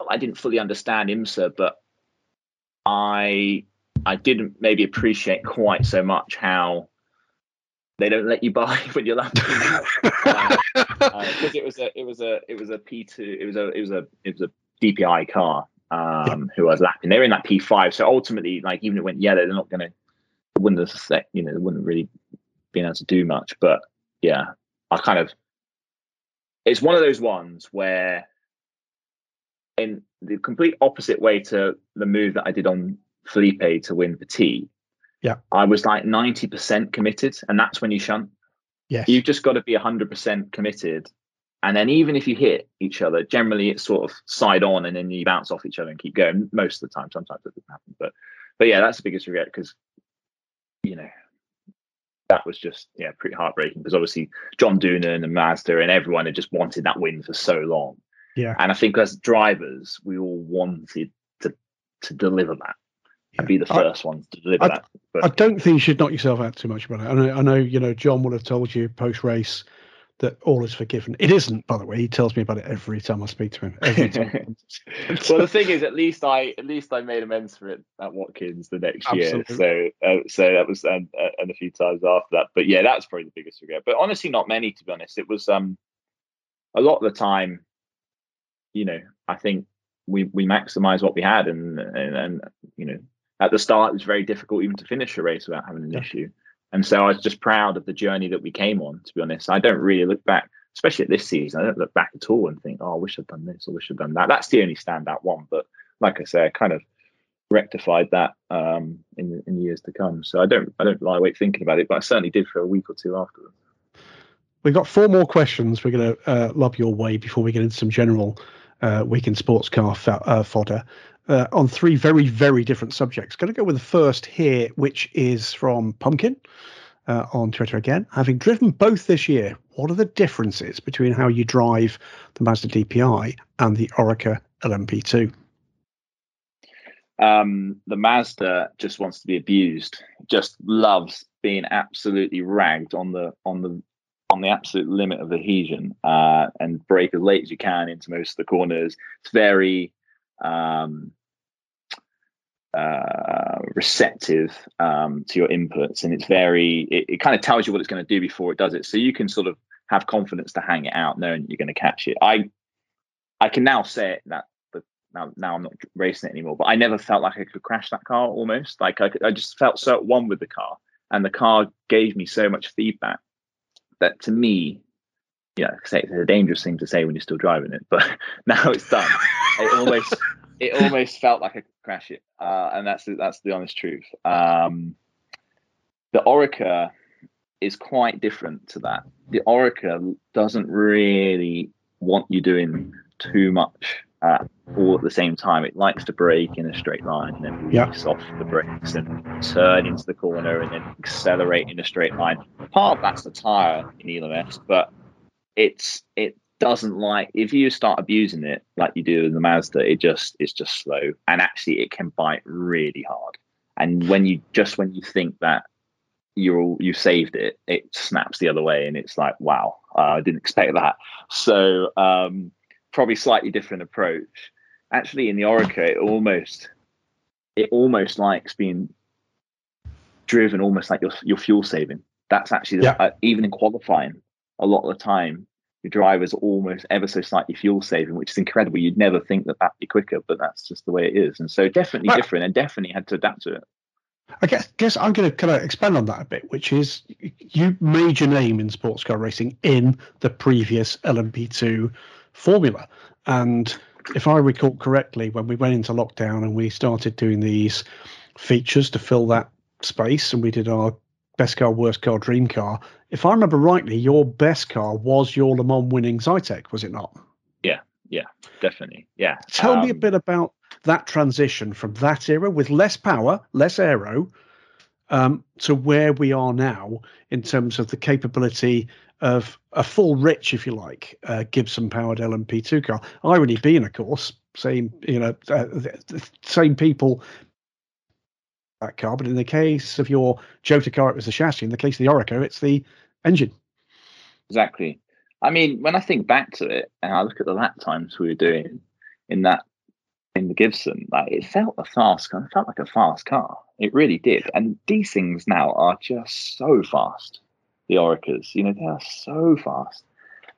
I didn't fully understand IMSA, but I, I didn't maybe appreciate quite so much how they don't let you buy when you're lapping because uh, it was a, it was a, it was a P two, it was a, it was a, it was a DPI car, um, who I was lapping. They were in that P5, so ultimately, like even if it went yellow, they're not going to. Wouldn't have, you know, they wouldn't really been able to do much. But yeah, I kind of. It's one of those ones where, in the complete opposite way to the move that I did on Felipe to win Petit, yeah, I was like ninety percent committed, and that's when you shunt. Yes. You've just got to be hundred percent committed and then even if you hit each other, generally it's sort of side on and then you bounce off each other and keep going most of the time. Sometimes it doesn't happen. But but yeah, that's the biggest regret because you know that was just yeah pretty heartbreaking because obviously John Doonan and Mazda and everyone had just wanted that win for so long. Yeah. And I think as drivers, we all wanted to to deliver that and be the first I, ones to deliver I, that. But, I don't think you should knock yourself out too much about it. I know, I know, you know, John would have told you post race that all is forgiven. It isn't, by the way. He tells me about it every time I speak to him. well, the thing is, at least I at least I made amends for it at Watkins the next Absolutely. year. So uh, so that was and, uh, and a few times after that. But yeah, that's probably the biggest regret. But honestly, not many to be honest. It was um a lot of the time. You know, I think we we maximize what we had, and, and and you know at the start it was very difficult even to finish a race without having an yeah. issue. And so I was just proud of the journey that we came on. To be honest, I don't really look back, especially at this season. I don't look back at all and think, "Oh, I wish I'd done this. I wish I'd done that." That's the only standout one. But like I say, I kind of rectified that um, in in years to come. So I don't I don't lie awake thinking about it, but I certainly did for a week or two afterwards. We've got four more questions we're going to uh, lob your way before we get into some general uh, week in sports car uh, fodder uh, on three very, very different subjects. Going to go with the first here, which is from Pumpkin uh, on Twitter again. Having driven both this year, what are the differences between how you drive the Mazda DPI and the Oreca LMP2? Um, the Mazda just wants to be abused. Just loves being absolutely ragged on the on the on the absolute limit of adhesion uh, and brake as late as you can into most of the corners. It's very um, uh, receptive um, to your inputs, and it's very it, it kind of tells you what it's going to do before it does it, so you can sort of have confidence to hang it out, knowing you're going to catch it. I I can now say it that now now I'm not racing it anymore, but I never felt like I could crash that car. Almost like I, I just felt so at one with the car, and the car gave me so much feedback that to me you know, say it's a dangerous thing to say when you're still driving it, but now it's done. it almost it almost felt like I could crash it, uh, and that's that's the honest truth. Um, the Oreca is quite different to that. The Oreca doesn't really want you doing too much uh, all at the same time. It likes to break in a straight line and then release off the brakes and turn into the corner and then accelerate in a straight line. Part of that's the tire in ELMS, but it's it doesn't like if you start abusing it like you do in the Mazda, it just it's just slow and actually it can bite really hard. And when you just when you think that you're you saved it, it snaps the other way and it's like wow, uh, I didn't expect that. So um, probably slightly different approach. Actually, in the Oreca, it almost it almost likes being driven almost like your your fuel saving. That's actually yeah. uh, even in qualifying a lot of the time your driver's almost ever so slightly fuel saving, which is incredible. You'd never think that that'd be quicker, but that's just the way it is. And so definitely well, different and definitely had to adapt to it. I guess, guess I'm going to kind of expand on that a bit, which is you made your name in sports car racing in the previous LMP2 formula. And if I recall correctly, when we went into lockdown and we started doing these features to fill that space, and we did our best car, worst car, dream car. If I remember rightly, your best car was your Le Mans winning Zytek, was it not? Yeah, yeah, definitely. Yeah. Tell um, me a um, bit about that transition from that era with less power, less aero, um, to where we are now in terms of the capability of a full rich, if you like, uh, Gibson powered LMP2 car. Irony being, of course, same you know, uh, the same people that car. But in the case of your Jota car, it was the chassis. In the case of the Oreca, it's the engine. Exactly. I mean, when I think back to it and I look at the lap times we were doing in that in the Gibson, like it felt a fast car. It felt like a fast car. It really did. And these things now are just so fast. The Orecas, you know, they are so fast,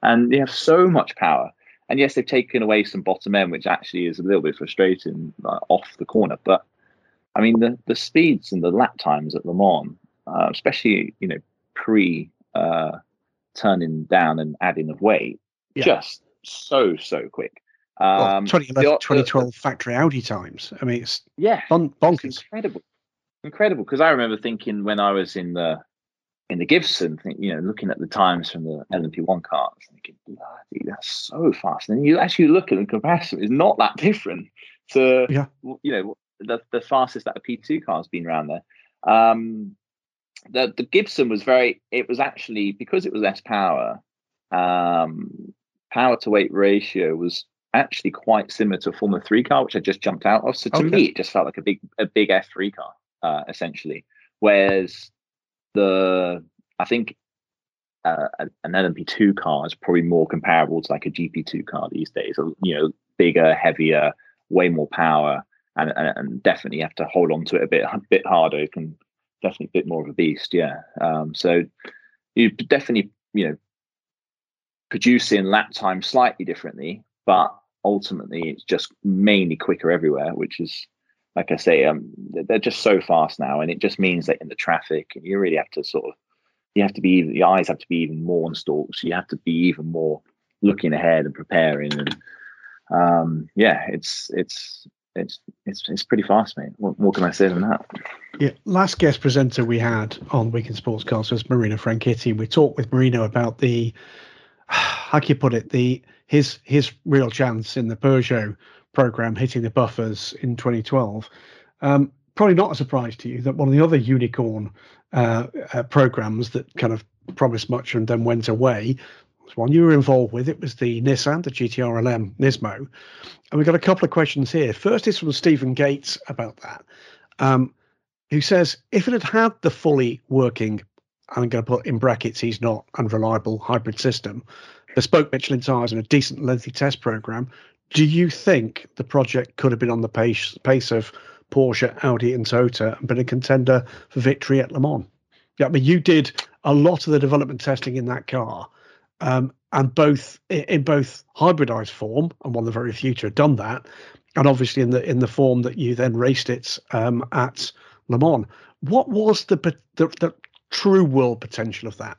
and they have so much power. And yes, they've taken away some bottom end, which actually is a little bit frustrating like, off the corner. But I mean, the, the speeds and the lap times at Le Mans, uh, especially, you know, pre uh, turning down and adding of weight, yeah. just so, so quick. Um, well, 2011, the, 2012 the, factory Audi times. I mean, it's yeah, bon- bonkers. incredible. Incredible. Because I remember thinking when I was in the in the Gibson, you know, looking at the times from the LMP1 cars, thinking, bloody, that's so fast. And you actually look at the comparison, it's not that different to, yeah. you know, the, the fastest that a P2 car has been around there. Um, the the Gibson was very. It was actually because it was less power. Um, power to weight ratio was actually quite similar to a Formula Three car, which I just jumped out of. So to okay. me, it just felt like a big a big F three car, uh, essentially. Whereas the I think uh, an LMP2 car is probably more comparable to like a GP2 car these days. You know, bigger, heavier, way more power and, and, definitely have to hold on to it a bit a bit harder. It can definitely a bit more of a beast, yeah. Um, so you definitely you know producing lap time slightly differently, but ultimately it's just mainly quicker everywhere, which is like I say, um, they're just so fast now, and it just means that in the traffic, you really have to sort of, you have to be, your eyes have to be even more on stalks. You have to be even more looking ahead and preparing, and um, yeah, it's it's it's it's it's pretty fast, mate. What, what, can I say than that? Yeah, last guest presenter we had on Week in Sports Cars was Marino Franchitti. We talked with Marino about the how can you put it the his his real chance in the Peugeot program hitting the buffers in 2012. Um, probably not a surprise to you that one of the other unicorn uh, uh, programs that kind of promised much and then went away was one you were involved with. It was the Nissan, the GTR LM Nismo. And we've got a couple of questions here. First is from Stephen Gates about that, um, who says if it had had the fully working, I'm going to put in brackets, he's not unreliable hybrid system, bespoke Michelin tyres and a decent lengthy test program, do you think the project could have been on the pace pace of Porsche, Audi, and Toyota and been a contender for victory at Le Mans? Yeah, I mean, you did a lot of the development testing in that car, um, and both in both hybridized form, and one of the very few to have done that, and obviously in the in the form that you then raced it um, at Le Mans. What was the, the the true world potential of that?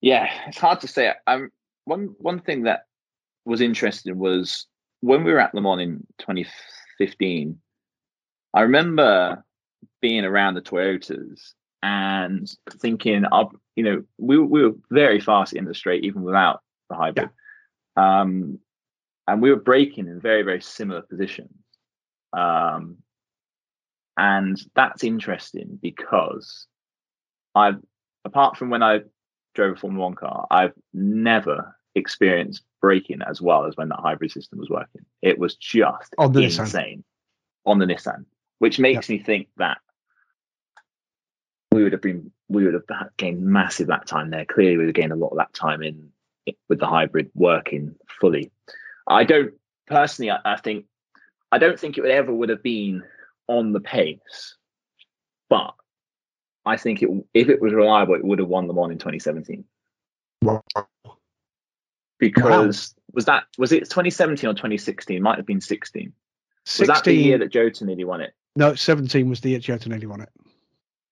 Yeah, it's hard to say. Um, one one thing that was interesting was when we were at Le Mans in 2015. I remember being around the Toyotas and thinking, of, you know, we, we were very fast in the straight even without the hybrid. Yeah. Um, and we were braking in very, very similar positions. Um, and that's interesting because I've, apart from when I drove a Formula One car, I've never experienced braking as well as when that hybrid system was working. It was just on the insane Nissan. on the Nissan, which makes me think that we would have been we would have gained massive lap time there. Clearly, we would have gained a lot of lap time in with the hybrid working fully. I don't personally. I, I think I don't think it would ever would have been on the pace, but I think it if it was reliable, it would have won the one in 2017. Wow because wow. was that was it 2017 or 2016? Might have been 16. 16, was that the year that Joe nearly won it? No, 17 was the year Joe nearly won it.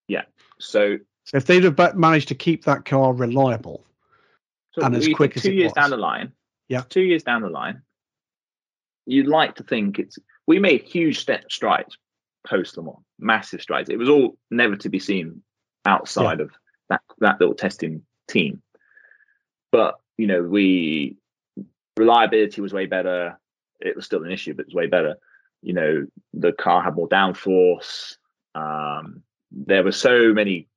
Yeah. So, so if they'd have managed to keep that car reliable so and as quick as two years was, down the line, yeah, two years down the line, you'd like to think it's. We made huge step strides post Le Mans, massive strides. It was all never to be seen outside yeah. of that that little testing team. But you know, we reliability was way better. It was still an issue, but it was way better. You know, the car had more downforce. Um, there were so many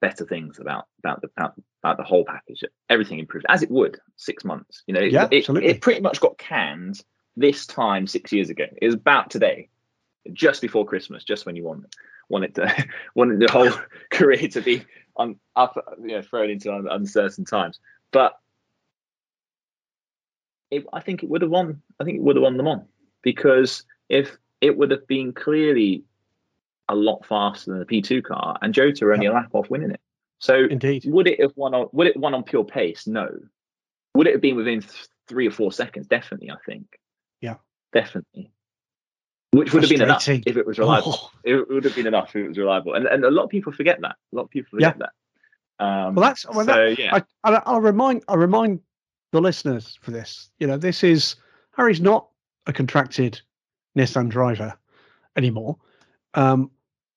better things about about the about, about, the whole package. Everything improved as it would six months. You know, yeah, it, it, it pretty much got canned this time six years ago. It was about today, just before Christmas, just when you want wanted to wanted the whole career to be on up, you know, thrown into uncertain times. But it, I think it would have won. I think it would have won them on because if it would have been clearly a lot faster than the P2 car, and Jota only a lap off winning it. So, indeed, would it have won on? Would it won on pure pace? No. Would it have been within th- three or four seconds? Definitely, I think. Yeah, definitely. Which would have been enough if it was reliable. Oh. It would have been enough if it was reliable, and and a lot of people forget that. A lot of people forget yeah. that. Um, well, that's well, so, that, yeah. I, I, will remind I remind the listeners for this. You know, this is Harry's not a contracted Nissan driver anymore, um,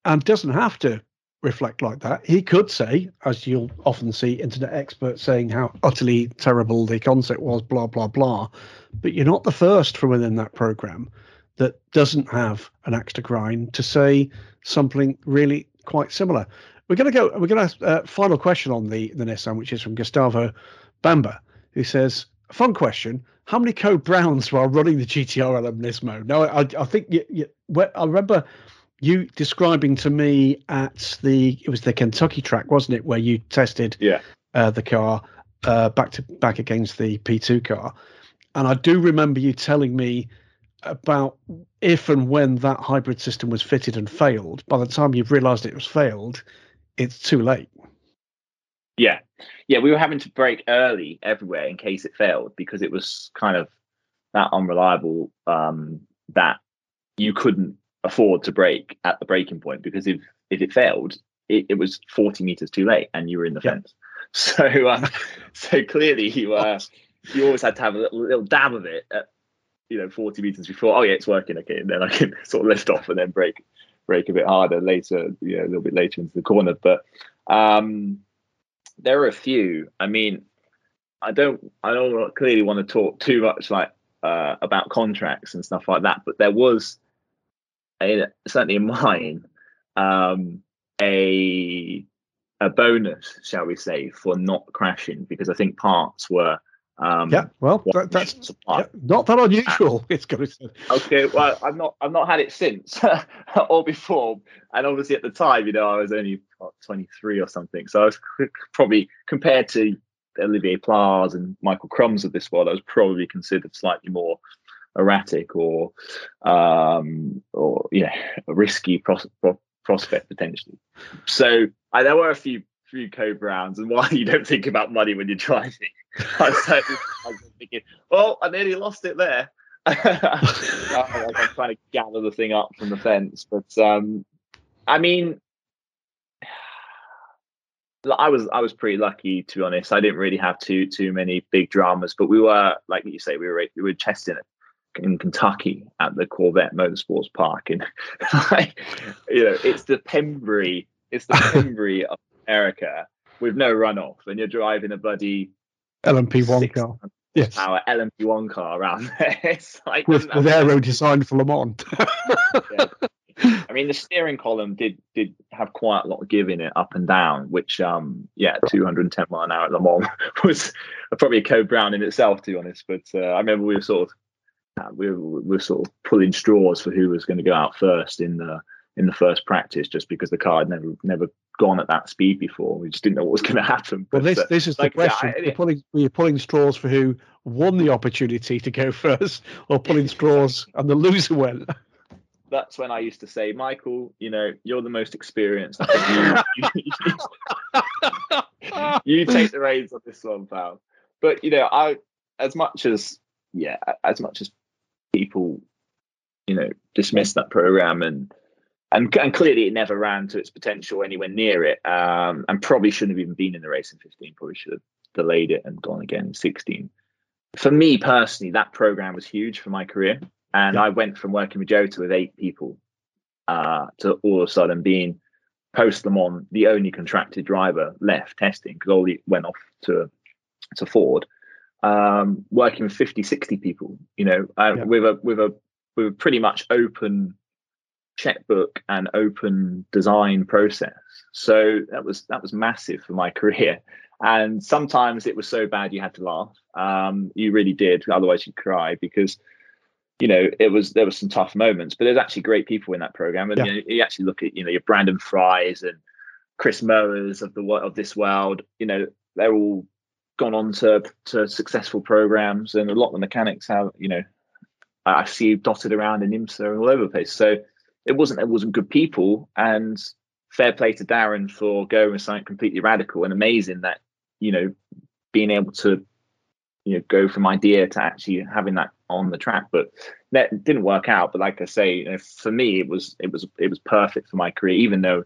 and doesn't have to reflect like that. He could say, as you'll often see internet experts saying how utterly terrible the concept was, blah blah blah. But you're not the first from within that program that doesn't have an axe to grind to say something really quite similar. We're going to go. We're going to ask uh, final question on the the Nissan, which is from Gustavo Bamba who says, "Fun question: How many code browns were running the GTR LM Nismo?" No, I, I think you, you, I remember you describing to me at the it was the Kentucky track, wasn't it, where you tested yeah. uh, the car uh, back to back against the P2 car, and I do remember you telling me about if and when that hybrid system was fitted and failed. By the time you've realised it was failed, it's too late. Yeah, yeah, we were having to brake early everywhere in case it failed because it was kind of that unreliable um, that you couldn't afford to break at the breaking point because if if it failed, it, it was forty meters too late and you were in the fence. So uh, so clearly you uh, you always had to have a little, little dab of it at you know 40 meters before. Oh yeah, it's working. Okay, and then I can sort of lift off and then break break a bit harder later, you know, a little bit later into the corner. But um, there are a few. I mean, I don't I don't clearly want to talk too much like uh, about contracts and stuff like that, but there was a, certainly in mine um, a a bonus, shall we say, for not crashing because I think parts were. Um, yeah, well, that, that's yeah, not that unusual. it's going to. Okay, well, I've not I've not had it since or before, and obviously at the time, you know, I was only what, 23 or something, so I was probably compared to Olivier Plas and Michael Krumms of this world, I was probably considered slightly more erratic or um, or yeah, a risky pros- prospect potentially. So I, there were a few few code browns, and why you don't think about money when you're driving. I I was thinking, well, I nearly lost it there. I'm trying to gather the thing up from the fence, but um, I mean, I was I was pretty lucky to be honest. I didn't really have too too many big dramas, but we were like you say we were we were testing it in Kentucky at the Corvette Motorsports Park, and like, you know, it's the Pembrey, it's the Pembrey of America with no runoff, and you're driving a bloody LMP1 car. Yes. Our LMP1 car around there. It's like with, with aero designed for Le Mans. yeah. I mean, the steering column did did have quite a lot of give in it, up and down. Which, um, yeah, 210 mile an hour at Le Mans was probably a code brown in itself, to be honest. But uh, I remember we were sort of we were, we were sort of pulling straws for who was going to go out first in the in the first practice, just because the car had never never gone at that speed before. We just didn't know what was going to happen. But, well, this uh, this is like, the question: yeah, you're pulling you're pulling straws for who won the opportunity to go first, or pulling straws and the loser went. That's when I used to say, Michael, you know, you're the most experienced. you, you, you take the reins on this one, pal. But you know, I as much as yeah, as much as people, you know, dismissed that program and and and clearly it never ran to its potential anywhere near it, um, and probably shouldn't have even been in the race in 15. Probably should have delayed it and gone again in 16. For me personally, that program was huge for my career, and yeah. I went from working with Jota with eight people uh, to all of a sudden being post them on the only contracted driver left testing because all the went off to to Ford um, working with 50, 60 people, you know, uh, yeah. with a with a with a pretty much open checkbook and open design process. So that was that was massive for my career. And sometimes it was so bad you had to laugh. Um, you really did, otherwise you'd cry because you know it was there were some tough moments. But there's actually great people in that program, and yeah. you, know, you actually look at you know your Brandon Fries and Chris Mowers of the of this world. You know they're all gone on to to successful programs, and a lot of the mechanics have you know I see dotted around in IMSA and all over the place. So it wasn't it wasn't good people, and fair play to Darren for going with something completely radical and amazing that you know being able to you know go from idea to actually having that on the track but that didn't work out but like i say you know, for me it was it was it was perfect for my career even though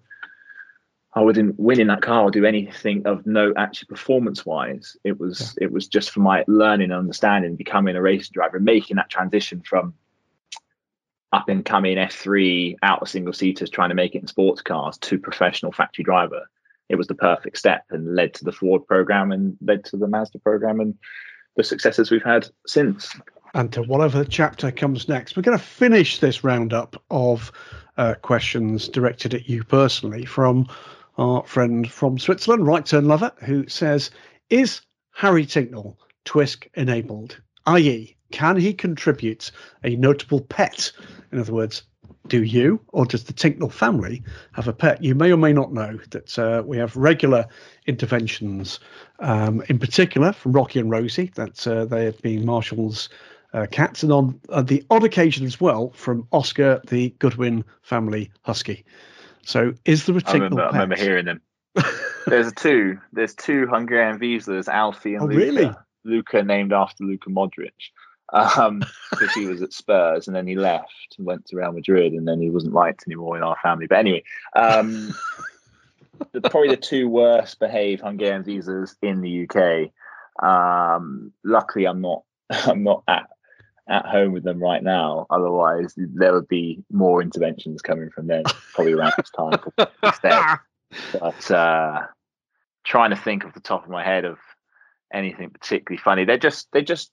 I wouldn't win in that car or do anything of note actually performance wise. It was yeah. it was just for my learning and understanding, becoming a racing driver, and making that transition from up and coming F3 out of single seaters, trying to make it in sports cars to professional factory driver. It was the perfect step and led to the Ford program and led to the Mazda program and the successes we've had since. And to whatever chapter comes next, we're going to finish this roundup of uh, questions directed at you personally from our friend from Switzerland, Right Turn Lover, who says, Is Harry Tincknell Twisk enabled? I.e., can he contribute a notable pet? In other words, do you or does the Tincknell family have a pet? You may or may not know that uh, we have regular interventions, um, in particular from Rocky and Rosie, that uh, they have been Marshall's uh, cats, and on uh, the odd occasion as well from Oscar, the Goodwin family husky. So is there a Tincknell I remember, I remember hearing them. There's two. There's two Hungarian Vizslas, Alfie and oh, Luka. Really? Luka named after Luka Modric. Um, because he was at Spurs and then he left and went to Real Madrid and then he wasn't liked anymore in our family. But anyway, um, the, probably the two worst behaved Hungarian Vizslas in the UK. Um, luckily, I'm not. I'm not at at home with them right now. Otherwise, there would be more interventions coming from them probably around this time instead. But uh, trying to think off the top of my head of anything particularly funny. They're just they're just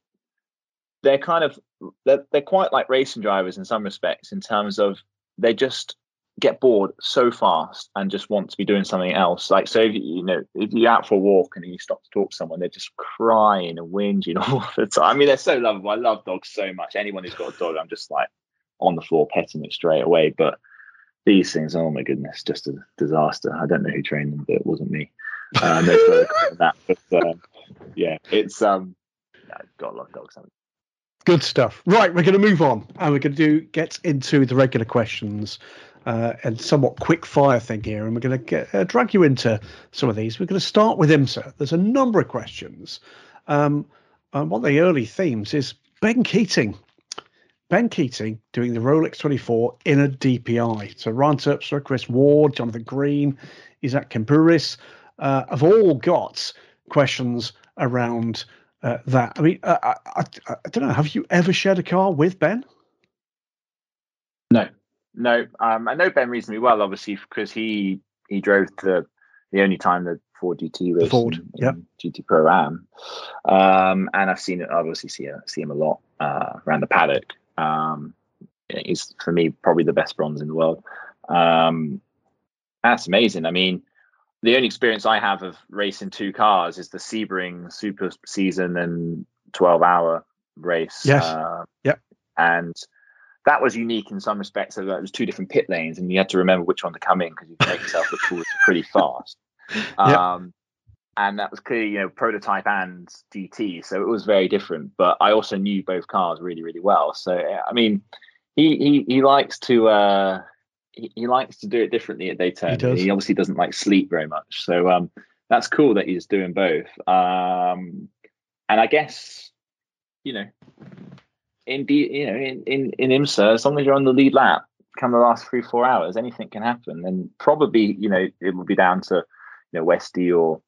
they're kind of they're, they're quite like racing drivers in some respects in terms of they just get bored so fast and just want to be doing something else. Like, so if you, you know, if you're out for a walk and you stop to talk to someone, they're just crying and whinging all the time. I mean, they're so lovable. I love dogs so much. Anyone who's got a dog, I'm just like on the floor petting it straight away. But these things, oh my goodness, just a disaster. I don't know who trained them, but it wasn't me. Um, that, but um, yeah, it's um, I've got a lot of dogs. Good stuff. Right, we're going to move on, and we're going to do get into the regular questions uh, and somewhat quick fire thing here, and we're going to uh, drag you into some of these. We're going to start with IMSA. There's a number of questions. Um, and one of the early themes is Ben Keating. Ben Keating doing the Rolex 24 in a DPI. So Ryan Terpstra, Chris Ward, Jonathan Green, Isaac Kempuris uh, have all got questions around uh, that. I mean, uh, I, I, I, don't know. Have you ever shared a car with Ben? No, no, um, I know Ben reasonably well, obviously, because he he drove the the only time the Ford GT race, Ford, yeah, GT Pro Am, um, and I've seen it. I've obviously, see see him a lot uh, around the paddock. Um, he's for me probably the best bronze in the world. Um, that's amazing. I mean, the only experience I have of racing two cars is the Sebring Super Season and twelve hour race. Yes. Uh, yep. And that was unique in some respects. So it was two different pit lanes, and you had to remember which one to come in because you could make yourself look forward pretty fast. Um, and that was clearly, you know, prototype and GT, so it was very different. But I also knew both cars really, really well. So I mean, he he he likes to uh, he, he likes to do it differently at Daytona. He, he, obviously doesn't like sleep very much, so um, that's cool that he's doing both. Um, and I guess you know in you know in, in in IMSA, as long as you're on the lead lap, come the last three four hours, anything can happen. And probably you know it will be down to you know Westy or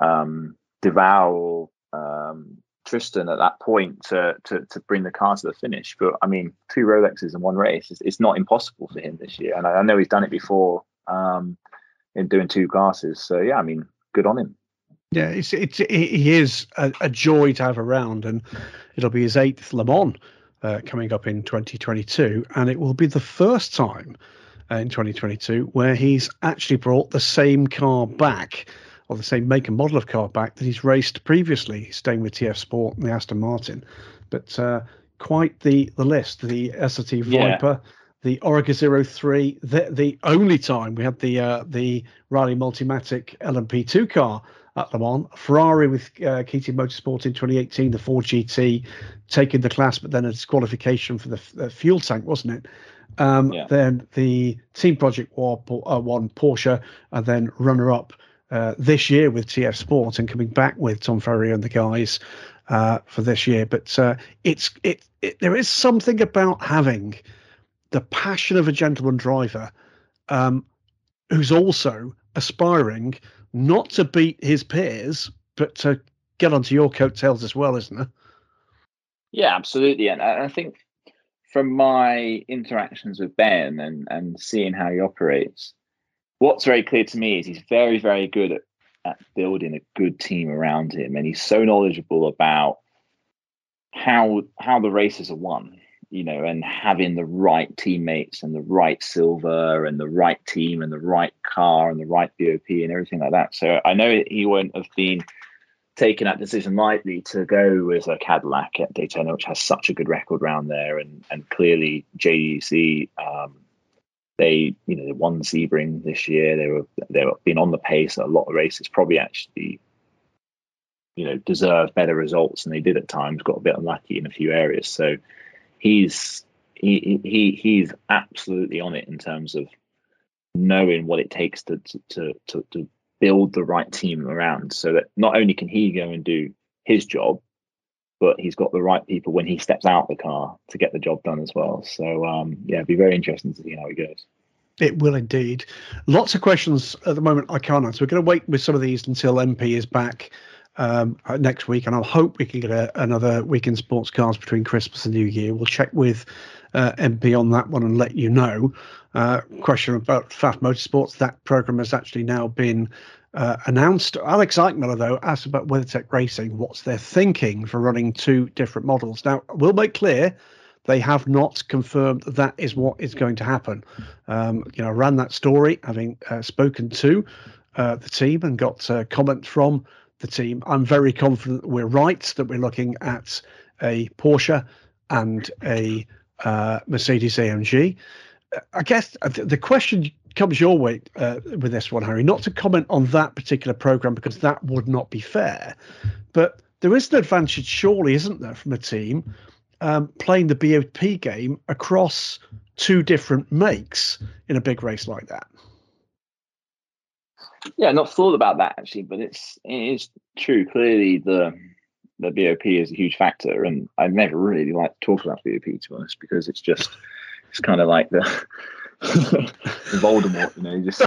um, Duval or um, Tristan at that point to, to to bring the car to the finish. But I mean, two Rolexes in one race, it's, it's not impossible for him this year. And I, I know he's done it before um, in doing two classes. So yeah, I mean, good on him. Yeah, it's it's he is a, a joy to have around, and it'll be his eighth Le Mans uh, coming up in 2022, and it will be the first time uh, in 2022 where he's actually brought the same car back, or the same make and model of car back that he's raced previously, staying with TF Sport and the Aston Martin. But uh, quite the the list: the SRT Viper. Yeah. The Oreca 03, the, the only time we had the uh, the Riley Multimatic LMP2 car at Le Mans. Ferrari with uh, Keating Motorsport in 2018, the Ford GT taking the class, but then a disqualification for the, the fuel tank, wasn't it? Um, yeah. Then the Team Project War uh, one Porsche, and then runner up uh, this year with TF Sport, and coming back with Tom Ferrier and the guys uh, for this year. But uh, it's it, it there is something about having the passion of a gentleman driver um, who's also aspiring not to beat his peers, but to get onto your coattails as well, isn't it? Yeah, absolutely. And I think from my interactions with Ben and, and seeing how he operates, what's very clear to me is he's very, very good at, at building a good team around him. And he's so knowledgeable about how how the races are won you know, and having the right teammates and the right silver and the right team and the right car and the right BOP and everything like that. So I know he wouldn't have been taking that decision lightly to go with a Cadillac at Daytona, which has such a good record round there, and and clearly JDC, um, they you know they won Sebring this year. They were they were been on the pace at a lot of races. Probably actually, you know, deserve better results than they did at times. Got a bit unlucky in a few areas. So he's he he he's absolutely on it in terms of knowing what it takes to to to to build the right team around so that not only can he go and do his job, but he's got the right people when he steps out the car to get the job done as well. So um, yeah, it'd be very interesting to see how it goes. It will indeed. Lots of questions at the moment I can't answer. We're going to wait with some of these until MP is back um, uh, next week, and I'll hope we can get a, another week in sports cars between Christmas and New Year. We'll check with uh, MP on that one and let you know. Uh, question about Pfaff Motorsports. That program has actually now been uh, announced. Alex Eichmiller, though, asked about WeatherTech Racing. What's their thinking for running two different models? Now, we'll make clear they have not confirmed that, that is what is going to happen. Um, you know, I ran that story having uh, spoken to uh, the team and got uh, comment from the team. I'm very confident we're right that we're looking at a Porsche and a uh, Mercedes AMG. I guess the question comes your way uh, with this one, Harry. Not to comment on that particular program because that would not be fair, but there is an advantage, surely, isn't there, from a team um, playing the BOP game across two different makes in a big race like that. Yeah, not thought about that actually, but it's it is true. Clearly, the the BOP is a huge factor, and I never really like to talk about BOP to us because it's just it's kind of like the Voldemort, you know, just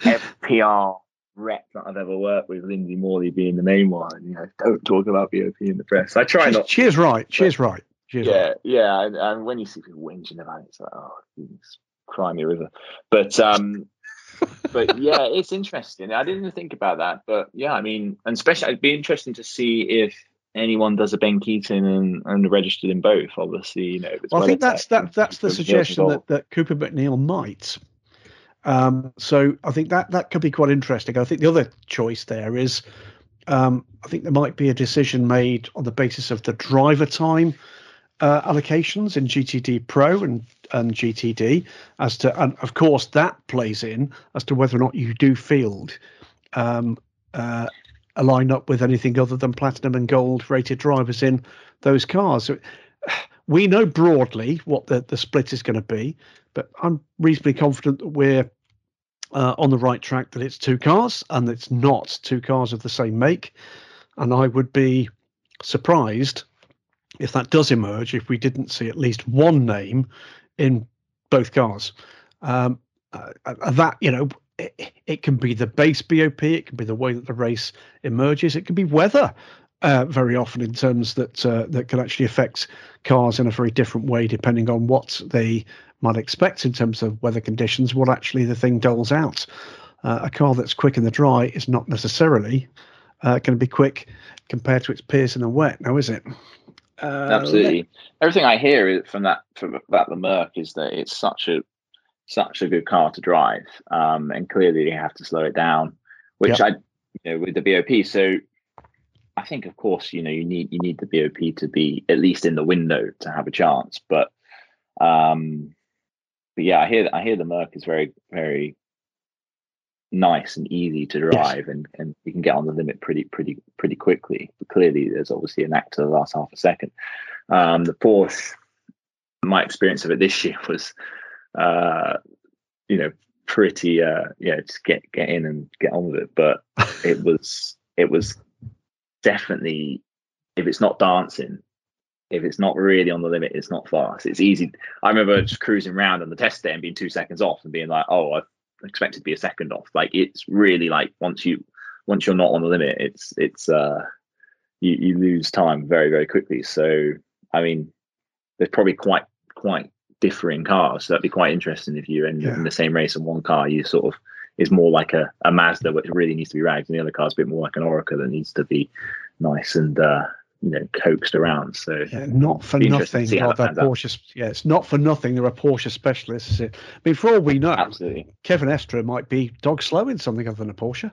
FPR rep that I've ever worked with, Lindsay Morley being the main one. You know, don't talk about BOP in the press. I try not. She is right. She is right. She is yeah, right. yeah. And, and, when you see people whinging about it, it's like, oh, cry me a river. But um, but yeah, it's interesting. I didn't think about that, but yeah, I mean, and especially it'd be interesting to see if anyone does a Ben Keating and, and registered in both. Obviously, you know. Well, I think that's that that's the suggestion that, that Cooper MacNeil might. Um, so I think that that could be quite interesting. I think the other choice there is, um, I think there might be a decision made on the basis of the driver time uh, allocations in GTD Pro and and GTD as to, and of course that plays in as to whether or not you do field um, uh, lineup with anything other than platinum and gold rated drivers in those cars. We know broadly what the, the split is going to be, but I'm reasonably confident that we're uh, on the right track that it's two cars and it's not two cars of the same make. And I would be surprised if that does emerge if we didn't see at least one name in both cars. Um, uh, uh that, you know, it, it, can be the base BOP, it can be the way that the race emerges, it can be weather. Uh, very often, in terms that uh, that can actually affect cars in a very different way, depending on what they might expect in terms of weather conditions, what actually the thing doles out. Uh, a car that's quick in the dry is not necessarily uh, going to be quick compared to its peers in the wet, now is it? Uh, Absolutely. Everything I hear from that from about the Merc is that it's such a such a good car to drive, um, and clearly you have to slow it down, which yep. I, you know, with the BOP. So I think, of course, you know, you need you need the BOP to be at least in the window to have a chance. But, um, but yeah, I hear I hear the Merc is very very nice and easy to drive, yes. and and you can get on the limit pretty pretty pretty quickly. But clearly, there's obviously an act to the last half a second. Um, the Porsche, my experience of it this year was uh, you know, pretty uh yeah, just get get in and get on with it. But it was it was definitely if it's not dancing, if it's not really on the limit, it's not fast. It's easy. I remember just cruising around on the test day and being two seconds off and being like, oh, I expected to be a second off. Like it's really like once you once you're not on the limit, it's it's uh you, you lose time very, very quickly. So I mean, there's probably quite quite differing cars. So that'd be quite interesting if you end yeah. in the same race in one car, you sort of is more like a, a Mazda, which really needs to be ragged, and the other car's a bit more like an Oreca that needs to be nice and uh, you know coaxed around. So yeah, not for nothing. Porsche. Yeah, it's not for nothing. There are Porsche specialists. I mean, for all we know, Absolutely. Kevin Estre might be dog slow in something other than a Porsche.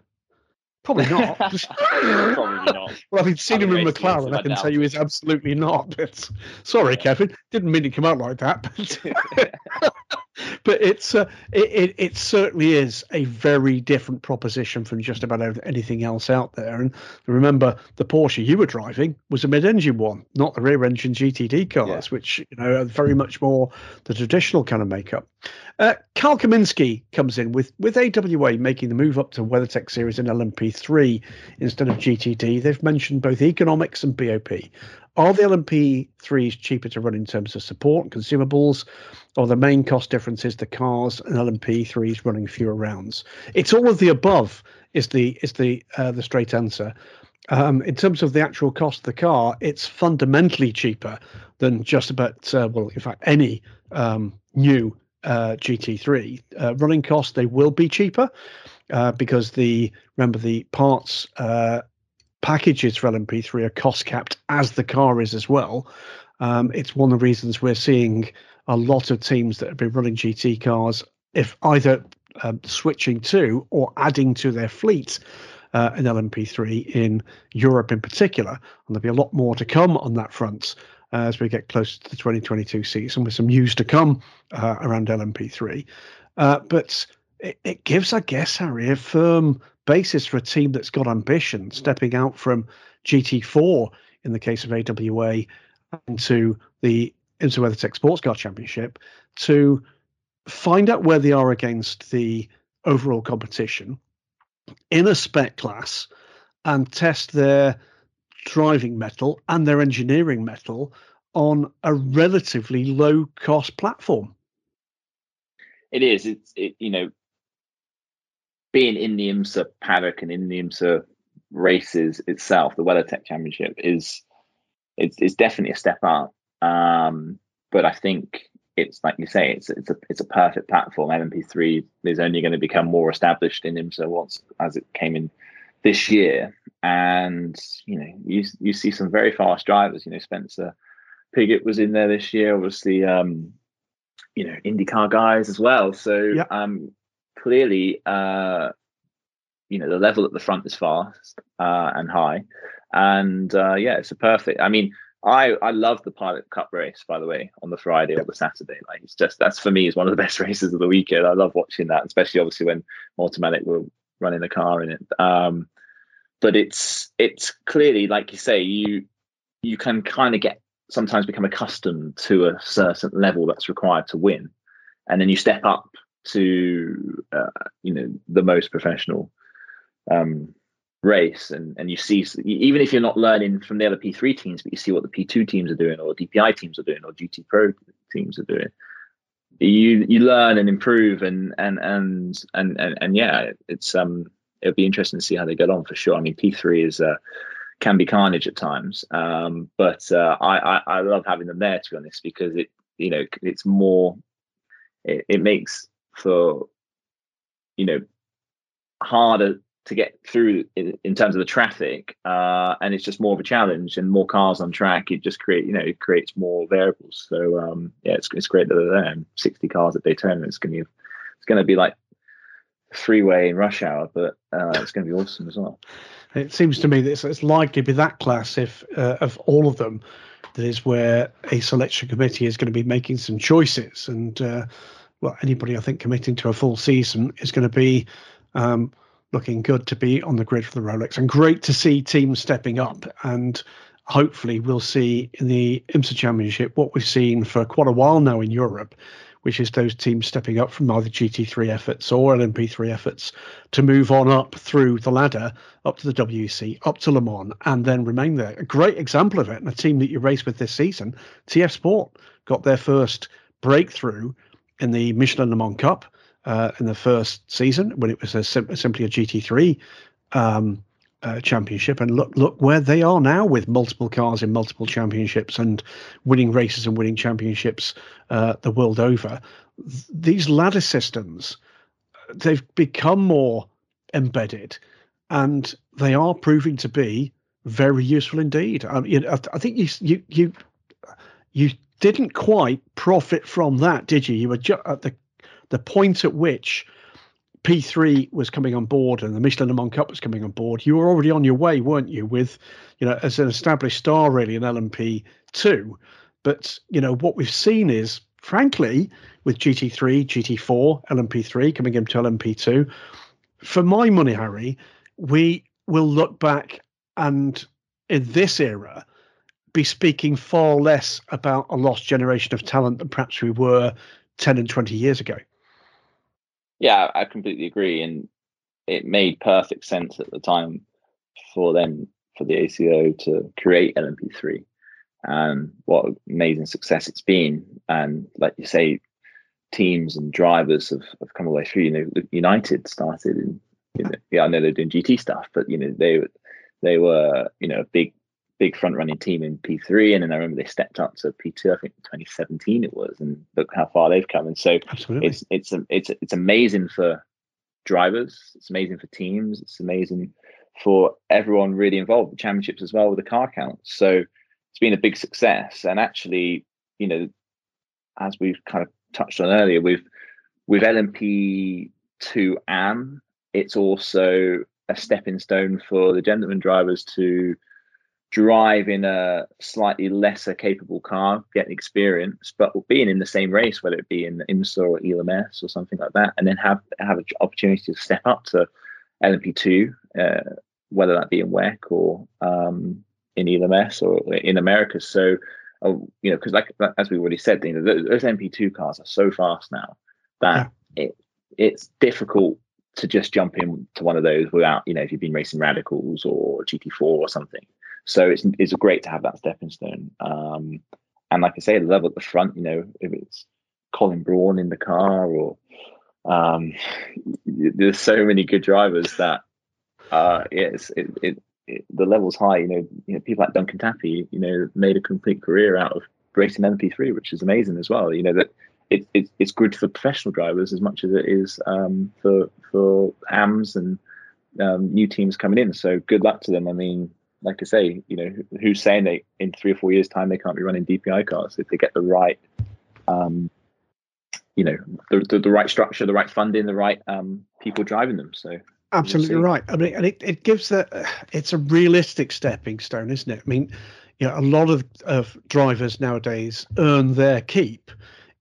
Probably not. Probably not. Well, I've seen him in McLaren. I can tell you he's absolutely not. But sorry. Kevin. Didn't mean to come out like that. But but it's uh, it, it, it certainly is a very different proposition from just about anything else out there. And remember, the Porsche you were driving was a mid-engine one, not the rear-engine GTD cars, yeah. which you know are very much more the traditional kind of makeup. Uh, Karl Kaminski comes in with with AWA making the move up to WeatherTech series in LMP3 instead of GTD. They've mentioned both economics and BOP. Are the LMP3s cheaper to run in terms of support and consumables, or the main cost difference is the cars and LMP3s running fewer rounds? It's all of the above. Is the is the uh, the straight answer? Um, in terms of the actual cost of the car, it's fundamentally cheaper than just about uh, well, in fact, any um, new uh, GT3. Uh, running costs they will be cheaper uh, because the remember the parts uh, packages for LMP3 are cost capped as the car is as well. Um, it's one of the reasons we're seeing a lot of teams that have been running GT cars, if either um, switching to or adding to their fleet uh, in LMP3 in Europe in particular. And there'll be a lot more to come on that front uh, as we get closer to the 2022 season with some news to come uh, around LMP3. Uh, but it, it, gives, I guess, Harry, a firm basis for a team that's got ambition, stepping out from GT4 in the case of AWA into the into WeatherTech Sports Car Championship to find out where they are against the overall competition in a spec class and test their driving mettle and their engineering mettle on a relatively low cost platform. It is. It's it, you know being in the IMSA paddock and in the IMSA races itself, the WeatherTech Championship is it's, it's definitely a step up. Um, but I think it's like you say, it's it's a it's a perfect platform. LMP3 is only going to become more established in IMSA once as it came in this year, and you know you you see some very fast drivers. You know Spencer Pigot was in there this year, obviously. Um, you know IndyCar guys as well. So yep. um, clearly, uh, you know, the level at the front is fast uh, and high, and uh, yeah, it's a perfect. I mean, I I love the Pilot Cup race, by the way, on the Friday or the Saturday. Like, it's just that's for me is one of the best races of the weekend. I love watching that, especially obviously when Multimatic were running the car in it. Um, but it's it's clearly like you say, you you can kind of get sometimes become accustomed to a certain level that's required to win, and then you step up to uh, you know the most professional um, race, and and you see even if you're not learning from the other P3 teams, but you see what the P2 teams are doing, or DPI teams are doing, or GT Pro teams are doing. You you learn and improve, and and and and and, and yeah, it's um it'll be interesting to see how they get on for sure. I mean, P3 is uh, can be carnage at times, um, but uh, I, I I love having them there to be honest because it you know it's more it, it makes for you know harder to get through in, in terms of the traffic uh, and it's just more of a challenge and more cars on track it just create you know it creates more variables so um, yeah it's, it's great that they're there 60 cars at daytona it's going to be it's going to be like freeway in rush hour but uh, it's going to be awesome as well. It seems to me that it's, it's likely to be that class if uh, of all of them that is where a selection committee is going to be making some choices. And uh, well, anybody I think committing to a full season is going to be um, looking good to be on the grid for the Rolex, and great to see teams stepping up. And hopefully, we'll see in the IMSA Championship what we've seen for quite a while now in Europe, which is those teams stepping up from either GT3 efforts or LMP3 efforts to move on up through the ladder up to the WEC, up to Le Mans, and then remain there. A great example of it, and a team that you race with this season, TF Sport, got their first breakthrough in the Michelin Le Mans Cup uh, in the first season when it was a sim- simply a GT3 um, uh, championship. And look, look where they are now with multiple cars in multiple championships and winning races and winning championships uh, the world over. These ladder systems, they've become more embedded, and they are proving to be very useful indeed. Um, I, I think you you you you didn't quite profit from that, did you? You were ju- at the the point at which P3 was coming on board and the Michelin Le Mans Cup was coming on board. You were already on your way, weren't you? With you know, as an established star really in LMP2. But you know what we've seen is frankly, with GT3, GT4, LMP3 coming into LMP2, for my money, Harry, we will look back and in this era be speaking far less about a lost generation of talent than perhaps we were 10 and 20 years ago. Yeah, I completely agree. And it made perfect sense at the time for them, for the ACO to create LMP3 and what amazing success it's been. And like you say, teams and drivers have, have come away through. You know, United started in, yeah, I know they're doing GT stuff, but you know, they they were, you know, a big big front running team in P3, and then I remember they stepped up to P2. I think 2017 it was, and look how far they've come. And so Absolutely. it's it's it's it's amazing for drivers. It's amazing for teams. It's amazing for everyone really involved. The championships as well with the car count. So it's been a big success. And actually, you know, as we've kind of touched on earlier, with with LMP two AM, it's also a stepping stone for the gentleman drivers to drive in a slightly lesser capable car, getting experience, but being in the same race, whether it be in IMSA or ELMS or something like that, and then have have an opportunity to step up to LMP2, uh, whether that be in WEC or um, in ELMS or in America. So, uh, you know, because like as we already said, you know, those MP2 cars are so fast now that yeah. it it's difficult to just jump into one of those without, you know, if you've been racing radicals or GT4 or something. So it's it's great to have that stepping stone. Um, and like I say, the level at the front, you know, if it's Colin Braun in the car or um, there's so many good drivers that uh, yes, it, it, it, the level's high. You know, you know, people like Duncan Tappy, you know, made a complete career out of racing MP3, which is amazing as well. You know that it, it it's good for professional drivers as much as it is um, for for AMs and um, new teams coming in. So good luck to them. I mean, like I say, you know, who's saying that in three or four years' time they can't be running DPI cars if they get the right, um, you know, the, the, the right structure, the right funding, the right um, people driving them. So absolutely we'll right. I mean, and it, it gives that it's a realistic stepping stone, isn't it? I mean, you know, a lot of of drivers nowadays earn their keep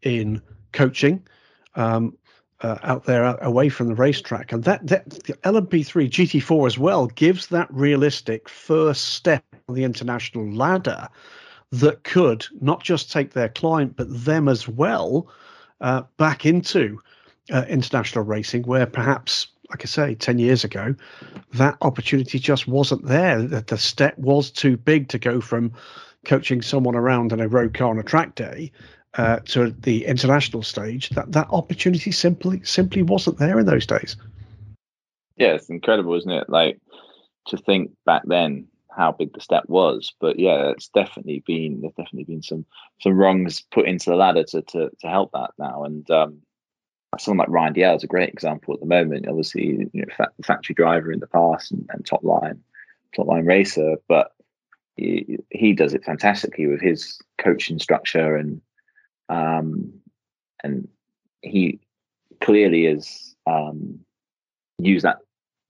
in coaching. Um, uh, out there away from the racetrack. And that, that the LMP3 GT4 as well gives that realistic first step on the international ladder that could not just take their client, but them as well uh, back into uh, international racing, where perhaps, like I say, 10 years ago, that opportunity just wasn't there. The, the step was too big to go from coaching someone around in a road car on a track day uh, to the international stage, that that opportunity simply simply wasn't there in those days. Yeah, it's incredible, isn't it? Like to think back then how big the step was. But yeah, it's definitely been there's definitely been some some rungs put into the ladder to to, to help that now. And um, someone like Ryan Dalziel is a great example at the moment. Obviously, you know, fa- factory driver in the past and, and top line top line racer, but he, he does it fantastically with his coaching structure and um, and he clearly has um, used that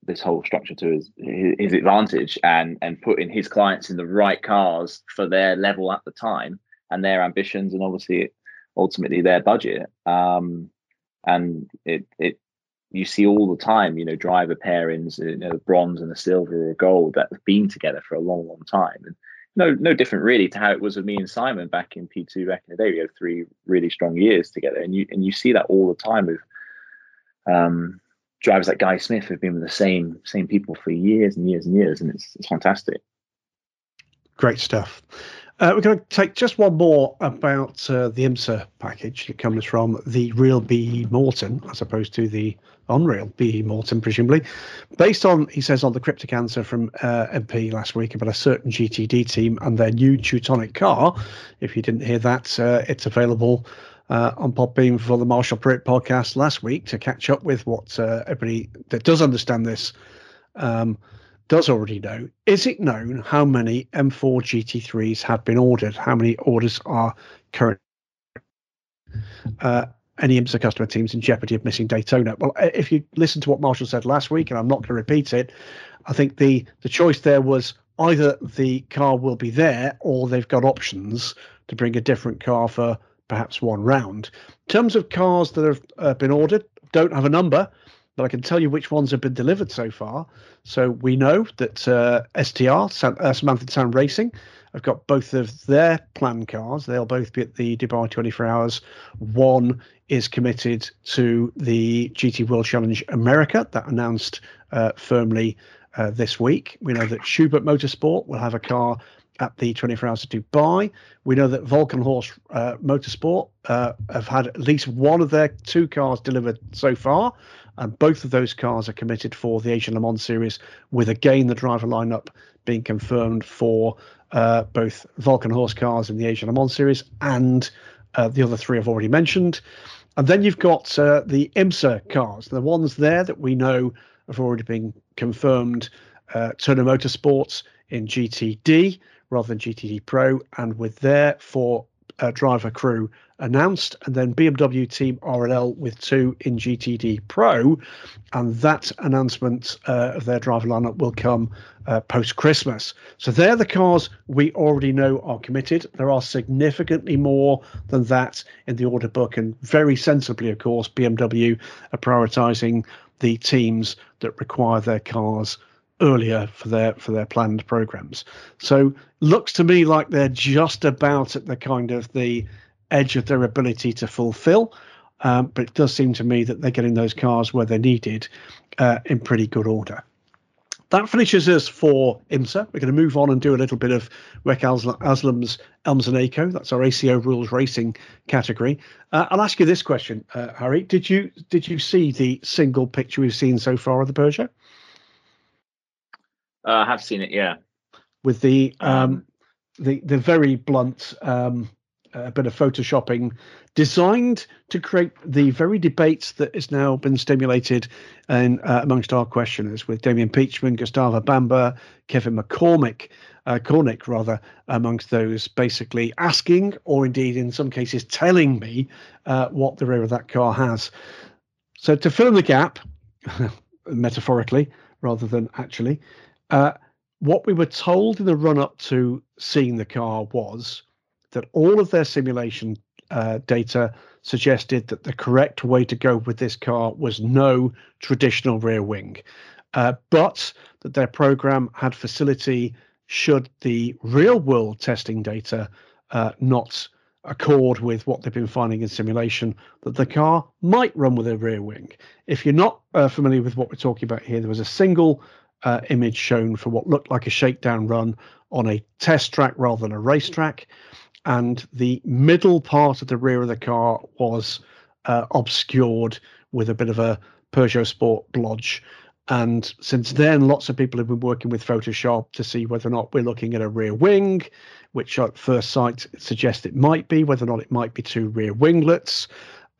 this whole structure to his, his advantage and and putting his clients in the right cars for their level at the time and their ambitions and obviously ultimately their budget. Um, and it it you see all the time you know driver pairings you know bronze and a silver or a gold that have been together for a long long time. And no no different really to how it was with me and Simon back in P2 back in the day. We had three really strong years together, and you and you see that all the time with um, drivers like Guy Smith who've been with the same same people for years and years and years, and it's it's fantastic. Great stuff. Uh, we're going to take just one more about uh, the IMSA package. It comes from the real BE Morton, as opposed to the Unreal BE Morton, presumably. Based on, he says, on the cryptic answer from uh, MP last week about a certain GTD team and their new Teutonic car. If you didn't hear that, uh, it's available uh, on Podbean for the Marshall Pruett podcast last week to catch up with what uh, everybody that does understand this. Um, does already know. Is it known how many M4 GT3s have been ordered? How many orders are current? Uh, any IMSA customer teams in jeopardy of missing Daytona? Well, if you listen to what Marshall said last week, and I'm not going to repeat it, I think the the choice there was either the car will be there or they've got options to bring a different car for perhaps one round. In terms of cars that have uh, been ordered, don't have a number, but I can tell you which ones have been delivered so far. So we know that uh, STR, Sam, uh, Samantha Sound Racing, have got both of their planned cars. They'll both be at the Dubai 24 Hours. One is committed to the GT World Challenge America, that announced uh, firmly uh, this week. We know that Schubert Motorsport will have a car at the 24 Hours of Dubai. We know that Walkenhorst uh, Motorsport uh, have had at least one of their two cars delivered so far, and both of those cars are committed for the Asian Le Mans Series, with again the driver lineup being confirmed for uh, both Horse cars in the Asian Le Mans Series and uh, the other three I've already mentioned. And then you've got uh, the IMSA cars, the ones there that we know have already been confirmed. Uh, Turner Motorsports in GTD rather than GTD Pro, and with their four uh, driver crew announced, and then BMW Team RLL with two in GTD Pro, and that announcement uh, of their driver lineup will come uh, post Christmas. So they're the cars we already know are committed. There are significantly more than that in the order book, and very sensibly, of course, BMW are prioritising the teams that require their cars earlier for their for their planned programs. So looks to me like they're just about at the kind of the edge of their ability to fulfill. Um, but it does seem to me that they're getting those cars where they're needed uh, in pretty good order. That finishes us for IMSA. We're going to move on and do a little bit of REC Aslam's ELMS and ACO. That's our ACO rules racing category. Uh, I'll ask you this question, uh, Harry. Did you did you see the single picture we've seen so far of the Peugeot? Uh, I have seen it, yeah. With the um, um, the the very blunt um, uh, bit of photoshopping designed to create the very debate that has now been stimulated in, uh, amongst our questioners with Damien Peachman, Gustavo Bamba, Kevin McCormick, uh, Cornick rather, amongst those basically asking or indeed in some cases telling me uh, what the rear of that car has. So to fill in the gap, metaphorically rather than actually, uh, what we were told in the run up to seeing the car was that all of their simulation uh, data suggested that the correct way to go with this car was no traditional rear wing, uh, but that their program had facility should the real world testing data uh, not accord with what they've been finding in simulation, that the car might run with a rear wing. If you're not uh, familiar with what we're talking about here, there was a single uh, image shown for what looked like a shakedown run on a test track rather than a racetrack. And the middle part of the rear of the car was uh, obscured with a bit of a Peugeot Sport blodge. And since then, lots of people have been working with Photoshop to see whether or not we're looking at a rear wing, which at first sight suggests it might be, whether or not it might be two rear winglets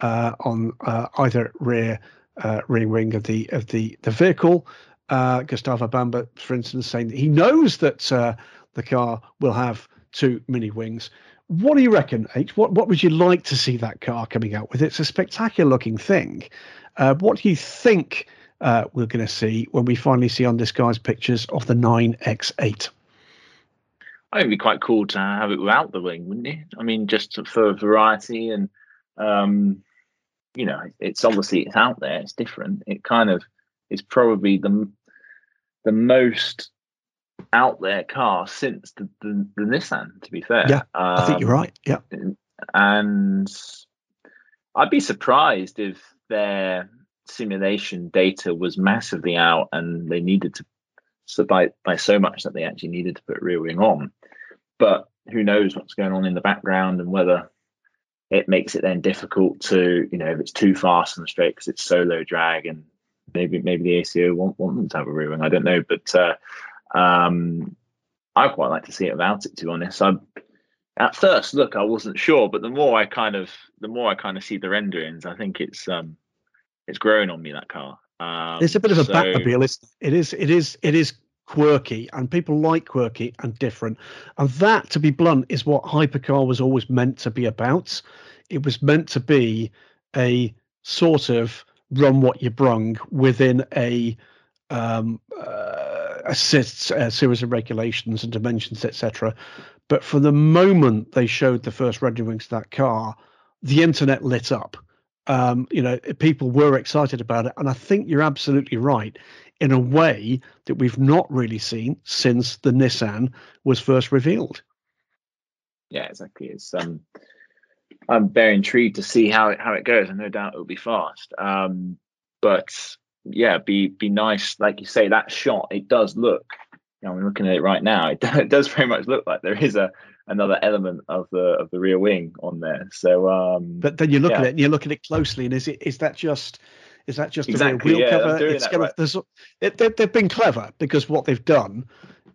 uh, on uh, either rear uh, rear wing of the of the the vehicle uh, Gustavo Bamba, for instance, saying that he knows that uh, the car will have two mini wings. What do you reckon, H? What what would you like to see that car coming out with? It's a spectacular looking thing. Uh, what do you think uh, we're going to see when we finally see undisguised pictures of the 9X8? I think it'd be quite cool to have it without the wing, wouldn't it? I mean, just for variety and, um, you know, it's obviously it's out there, it's different. It kind of is probably the the most out there car since the, the, the Nissan. To be fair, yeah, um, I think you're right. Yeah, and I'd be surprised if their simulation data was massively out and they needed to so by by so much that they actually needed to put rear wing on. But who knows what's going on in the background and whether it makes it then difficult to you know if it's too fast on the straight because it's so low drag and maybe maybe the ACO want, want them to have a rear wing. I don't know, but uh, um, I quite like to see it without it. To be honest, I at first look I wasn't sure, but the more I kind of the more I kind of see the renderings, I think it's um, it's growing on me that car. Um, it's a bit of a so, Batmobile. It is. It is. It is quirky, and people like quirky and different. And that, to be blunt, is what hypercar was always meant to be about. It was meant to be a sort of run what you brung within a um, uh, a, a series of regulations and dimensions, etc. But from the moment they showed the first renderings of that car, the internet lit up. Um, you know, people were excited about it, and I think you're absolutely right in a way that we've not really seen since the Nissan was first revealed. Yeah, exactly. It's um, I'm very intrigued to see how it how it goes, and no doubt it'll be fast. Um, but yeah, be be nice, like you say, that shot. It does look. You know, I'm looking at it right now. It, it does very much look like there is a another element of the of the rear wing on there. So, um, but then you look yeah. at it and you look at it closely, and is it is that just is that just exactly, a rear wheel yeah, cover? It's kind right. of it, they, they've been clever because what they've done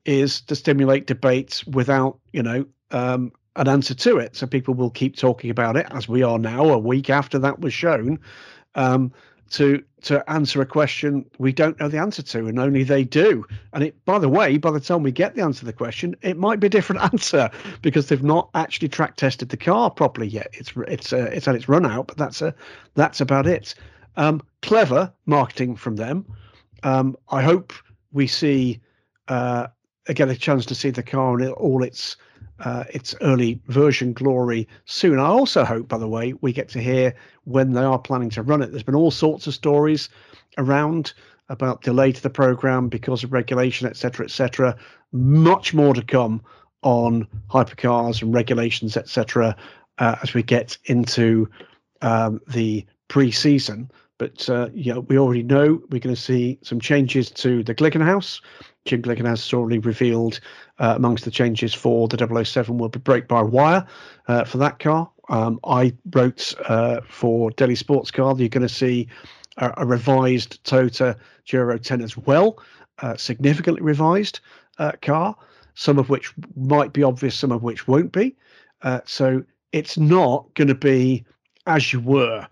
is to stimulate debates without you know um, an answer to it. So people will keep talking about it as we are now, a week after that was shown. Um, to to answer a question we don't know the answer to, and only they do. And it, by the way, by the time we get the answer to the question, it might be a different answer because they've not actually track tested the car properly yet. It's it's uh, it's had its run out, but that's a that's about it. Um, clever marketing from them. Um, I hope we see uh, a chance to see the car in all its uh, its early version glory soon. I also hope, by the way, we get to hear when they are planning to run it. There's been all sorts of stories around about delay to the program because of regulation, etc., etc. Much more to come on hypercars and regulations, etc., uh, as we get into um, the pre-season. But uh, know, we already know we're going to see some changes to the Glickenhaus. Jim Glickenhaus has already revealed uh, amongst the changes for the 007 will be brake by wire uh, for that car. Um, I wrote uh, for Daily Sports Car you're going to see a, a, revised Toyota GR010 as well, uh, significantly revised uh, car, some of which might be obvious, some of which won't be. Uh, so it's not going to be as you were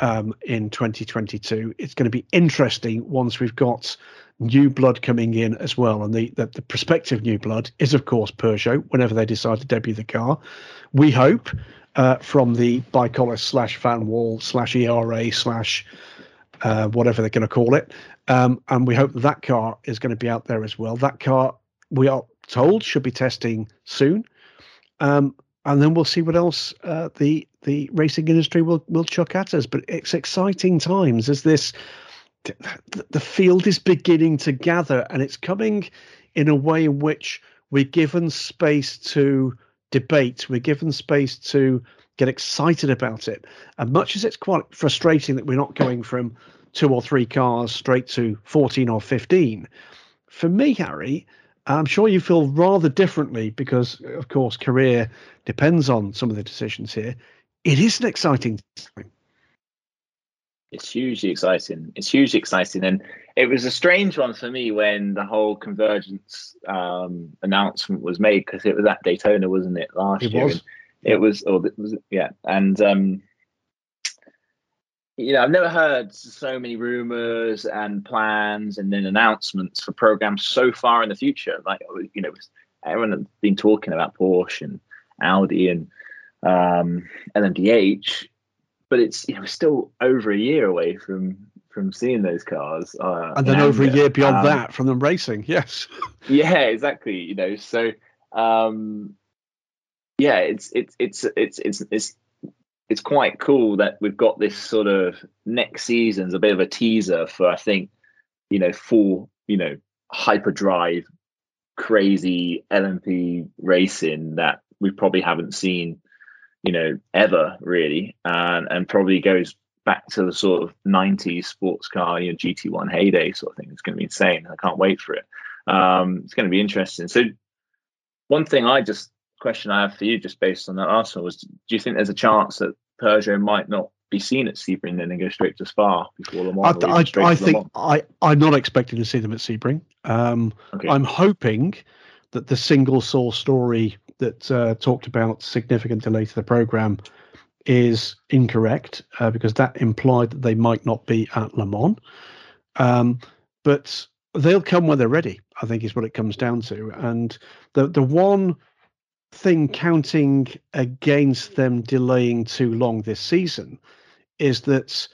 um, in 2022. It's going to be interesting once we've got new blood coming in as well. And the, the, the prospective new blood is, of course, Peugeot whenever they decide to debut the car. We hope uh, from the ByKolles slash Vanwall slash ERA slash uh, whatever they're going to call it. Um, and we hope that, car is going to be out there as well. That car, we are told, should be testing soon. Um, and then we'll see what else uh, the the racing industry will will chuck at us. But it's exciting times as this the field is beginning to gather and it's coming in a way in which we're given space to debate. We're given space to get excited about it. And much as it's quite frustrating that we're not going from two or three cars straight to 14 or 15 for me harry i'm sure you feel rather differently because of course career depends on some of the decisions here. It is an exciting time it's hugely exciting. It's hugely exciting, and it was a strange one for me when the whole convergence um, announcement was made because it was at Daytona, wasn't it last it year? Was. It was, or it was, yeah, and um, you know, I've never heard so many rumors and plans and then announcements for programs so far in the future. Like, you know, everyone has been talking about Porsche and Audi and um, LMDH but it's you know still over a year away from from seeing those cars. Uh, and then over a year beyond um, that from them racing. Yes. yeah, exactly. You know, so um, yeah, it's it's it's it's it's it's it's quite cool that we've got this sort of next season's a bit of a teaser for I think you know full you know hyperdrive crazy LMP racing that we probably haven't seen you know, ever really, and and probably goes back to the sort of 90s sports car, you know, GT1 heyday sort of thing. It's going to be insane. I can't wait for it. Um, it's going to be interesting. So, one thing I just question I have for you, just based on that Arsenal, was: Do you think there's a chance that Peugeot might not be seen at Sebring then and go straight to Spa before Le Mans? I, I, I think I I'm not expecting to see them at Sebring. Um, okay. I'm hoping that the single source story that uh, talked about significant delay to the program is incorrect uh, because that implied that they might not be at Le Mans. Um, but they'll come when they're ready. I think is what it comes down to. And the the one thing counting against them delaying too long this season is that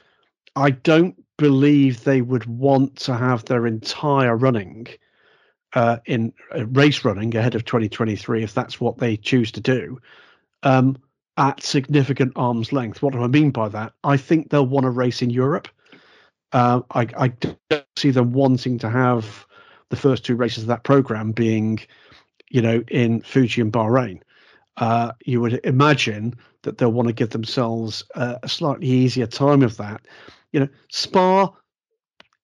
I don't believe they would want to have their entire running uh, in uh, race running ahead of 2023, if that's what they choose to do, um, at significant arm's length. What do I mean by that? I think they'll want to race in Europe. Uh, I, I don't see them wanting to have the first two races of that program being, you know, in Fuji and Bahrain. Uh, you would imagine that they'll want to give themselves a, a slightly easier time of that. You know, Spa,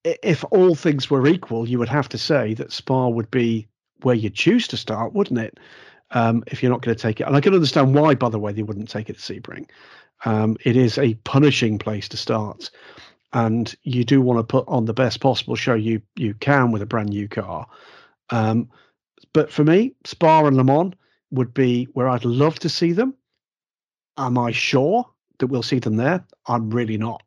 if all things were equal, you would have to say that Spa would be where you choose to start, wouldn't it? Um, if you're not going to take it, and I can understand why, by the way, they wouldn't take it to Sebring. Um, it is a punishing place to start, and you do want to put on the best possible show you you can with a brand new car. Um, but for me, Spa and Le Mans would be where I'd love to see them. Am I sure that we'll see them there? I'm really not.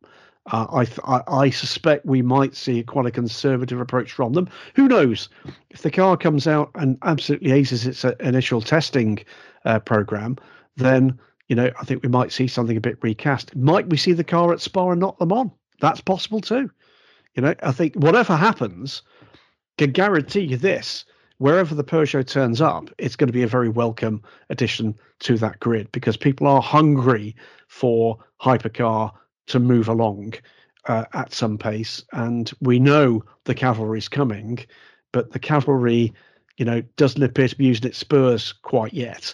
Uh, I, I, I suspect we might see quite a conservative approach from them. Who knows? If the car comes out and absolutely aces its uh, initial testing uh, program, then you know I think we might see something a bit recast. Might we see the car at Spa and not Le Mans? That's possible too. You know, I think whatever happens, can guarantee you this: wherever the Peugeot turns up, it's going to be a very welcome addition to that grid because people are hungry for hypercar to move along uh, at some pace. And we know the cavalry's coming, but the cavalry, you know, doesn't appear to be using its spurs quite yet.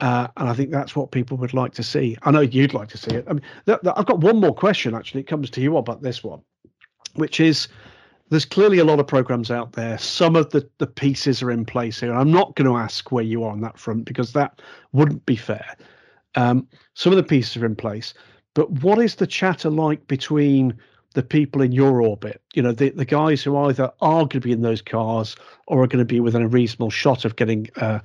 Uh, and I think that's what people would like to see. I know you'd like to see it. I mean, th- th- I've got one more question actually. It comes to you about this one, which is there's clearly a lot of programs out there. Some of the, the pieces are in place here. And I'm not going to ask where you are on that front because that wouldn't be fair. Um, some of the pieces are in place. But what is the chatter like between the people in your orbit? You know, the, the guys who either are going to be in those cars or are going to be within a reasonable shot of getting uh,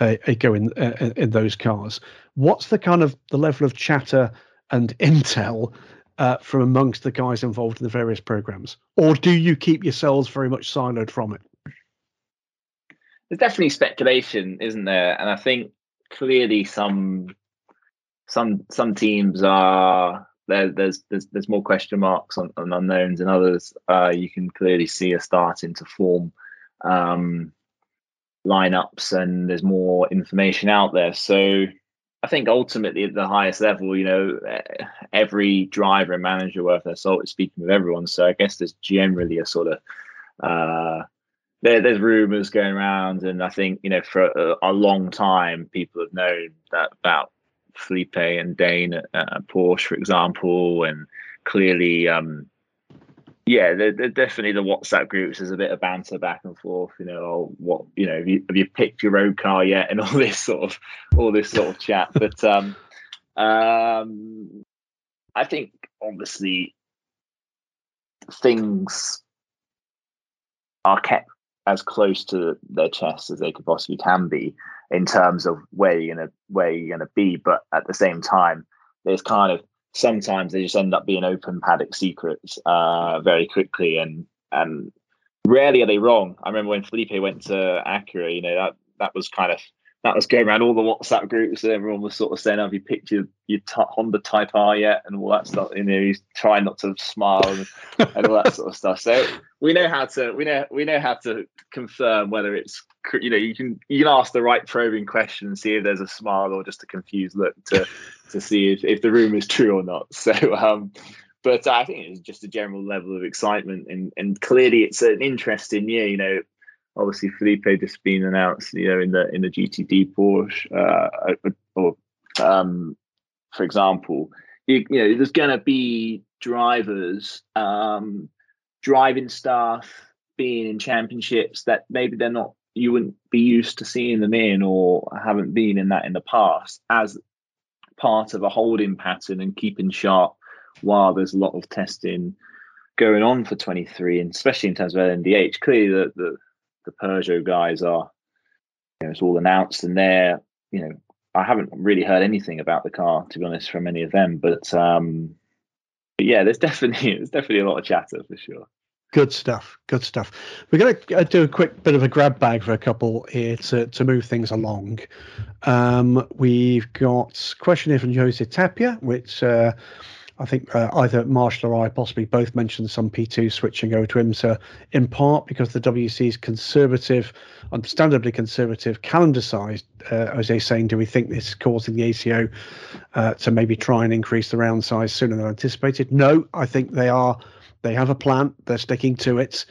a, a go in, uh, in those cars. What's the kind of the level of chatter and intel uh, from amongst the guys involved in the various programs, or do you keep yourselves very much siloed from it? There's definitely speculation, isn't there? And I think clearly some some some teams are there, there's there's there's more question marks on, on unknowns, and others uh, you can clearly see are starting to form um, lineups, and there's more information out there. So I think ultimately at the highest level, you know, every driver and manager worth their salt is speaking with everyone. So I guess there's generally a sort of uh, there, there's rumors going around, and I think you know for a, a long time people have known that about Felipe and Dane at, at Porsche, for example, and clearly, um, yeah, they're, they're, definitely the WhatsApp groups. There's a bit of banter back and forth. You know, oh, what you know, have you, have you picked your road car yet, and all this sort of all this sort of chat. But um, um, I think obviously things are kept as close to their chest as they could possibly can be in terms of where you're gonna where you're gonna be. But at the same time, there's kind of sometimes they just end up being open paddock secrets uh, very quickly, and and rarely are they wrong. I remember when Felipe went to Acura, you know that that was kind of that was going around all the WhatsApp groups, and everyone was sort of saying, "Have you picked your, your t- Honda Type R yet?" and all that stuff. You know, he's trying not to smile and, and all that sort of stuff. So we know how to we know we know how to confirm whether it's you know you can you can ask the right probing question and see if there's a smile or just a confused look to to see if, if the rumor is true or not. So um, but I think it's just a general level of excitement and and clearly it's an interesting year. You know, obviously Felipe just been announced, you know, in the in the GTD Porsche, uh, or um, for example, you, you know, there's going to be drivers, um, driving staff being in championships that maybe they're not, you wouldn't be used to seeing them in or haven't been in that in the past as part of a holding pattern and keeping sharp while there's a lot of testing going on for 23 and especially in terms of LMDH clearly the, the the Peugeot guys are, you know, it's all announced and they're, you know, I haven't really heard anything about the car to be honest from any of them, but um, but yeah, there's definitely there's definitely a lot of chatter for sure. Good stuff. Good stuff. We're going to uh, do a quick bit of a grab bag for a couple here to, to move things along. Um, we've got question here from Jose Tapia, which uh, I think uh, either Marshall or I possibly both mentioned some P2 switching over to IMSA in part because the WEC's conservative, understandably conservative calendar size. Uh, they saying, do we think this is causing the ACO uh, to maybe try and increase the round size sooner than anticipated? No, I think they are. They have a plan. They're sticking to it.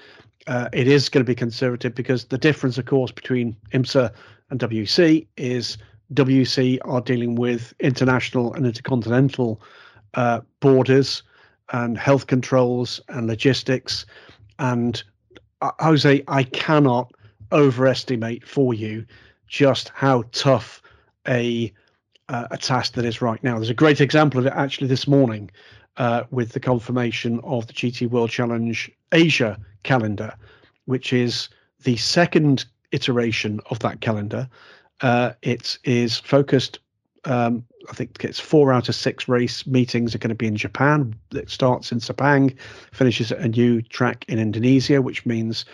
Uh, it is going to be conservative because the difference, of course, between IMSA and WEC is WC are dealing with international and intercontinental uh, borders and health controls and logistics. And uh, Jose, I cannot overestimate for you just how tough a uh, a task that is right now. There's a great example of it actually this morning uh, with the confirmation of the GT World Challenge Asia calendar, which is the second iteration of that calendar. Uh, it is focused um, I think it's four out of six race meetings are going to be in Japan. It starts in Sepang, finishes at a new track in Indonesia, which means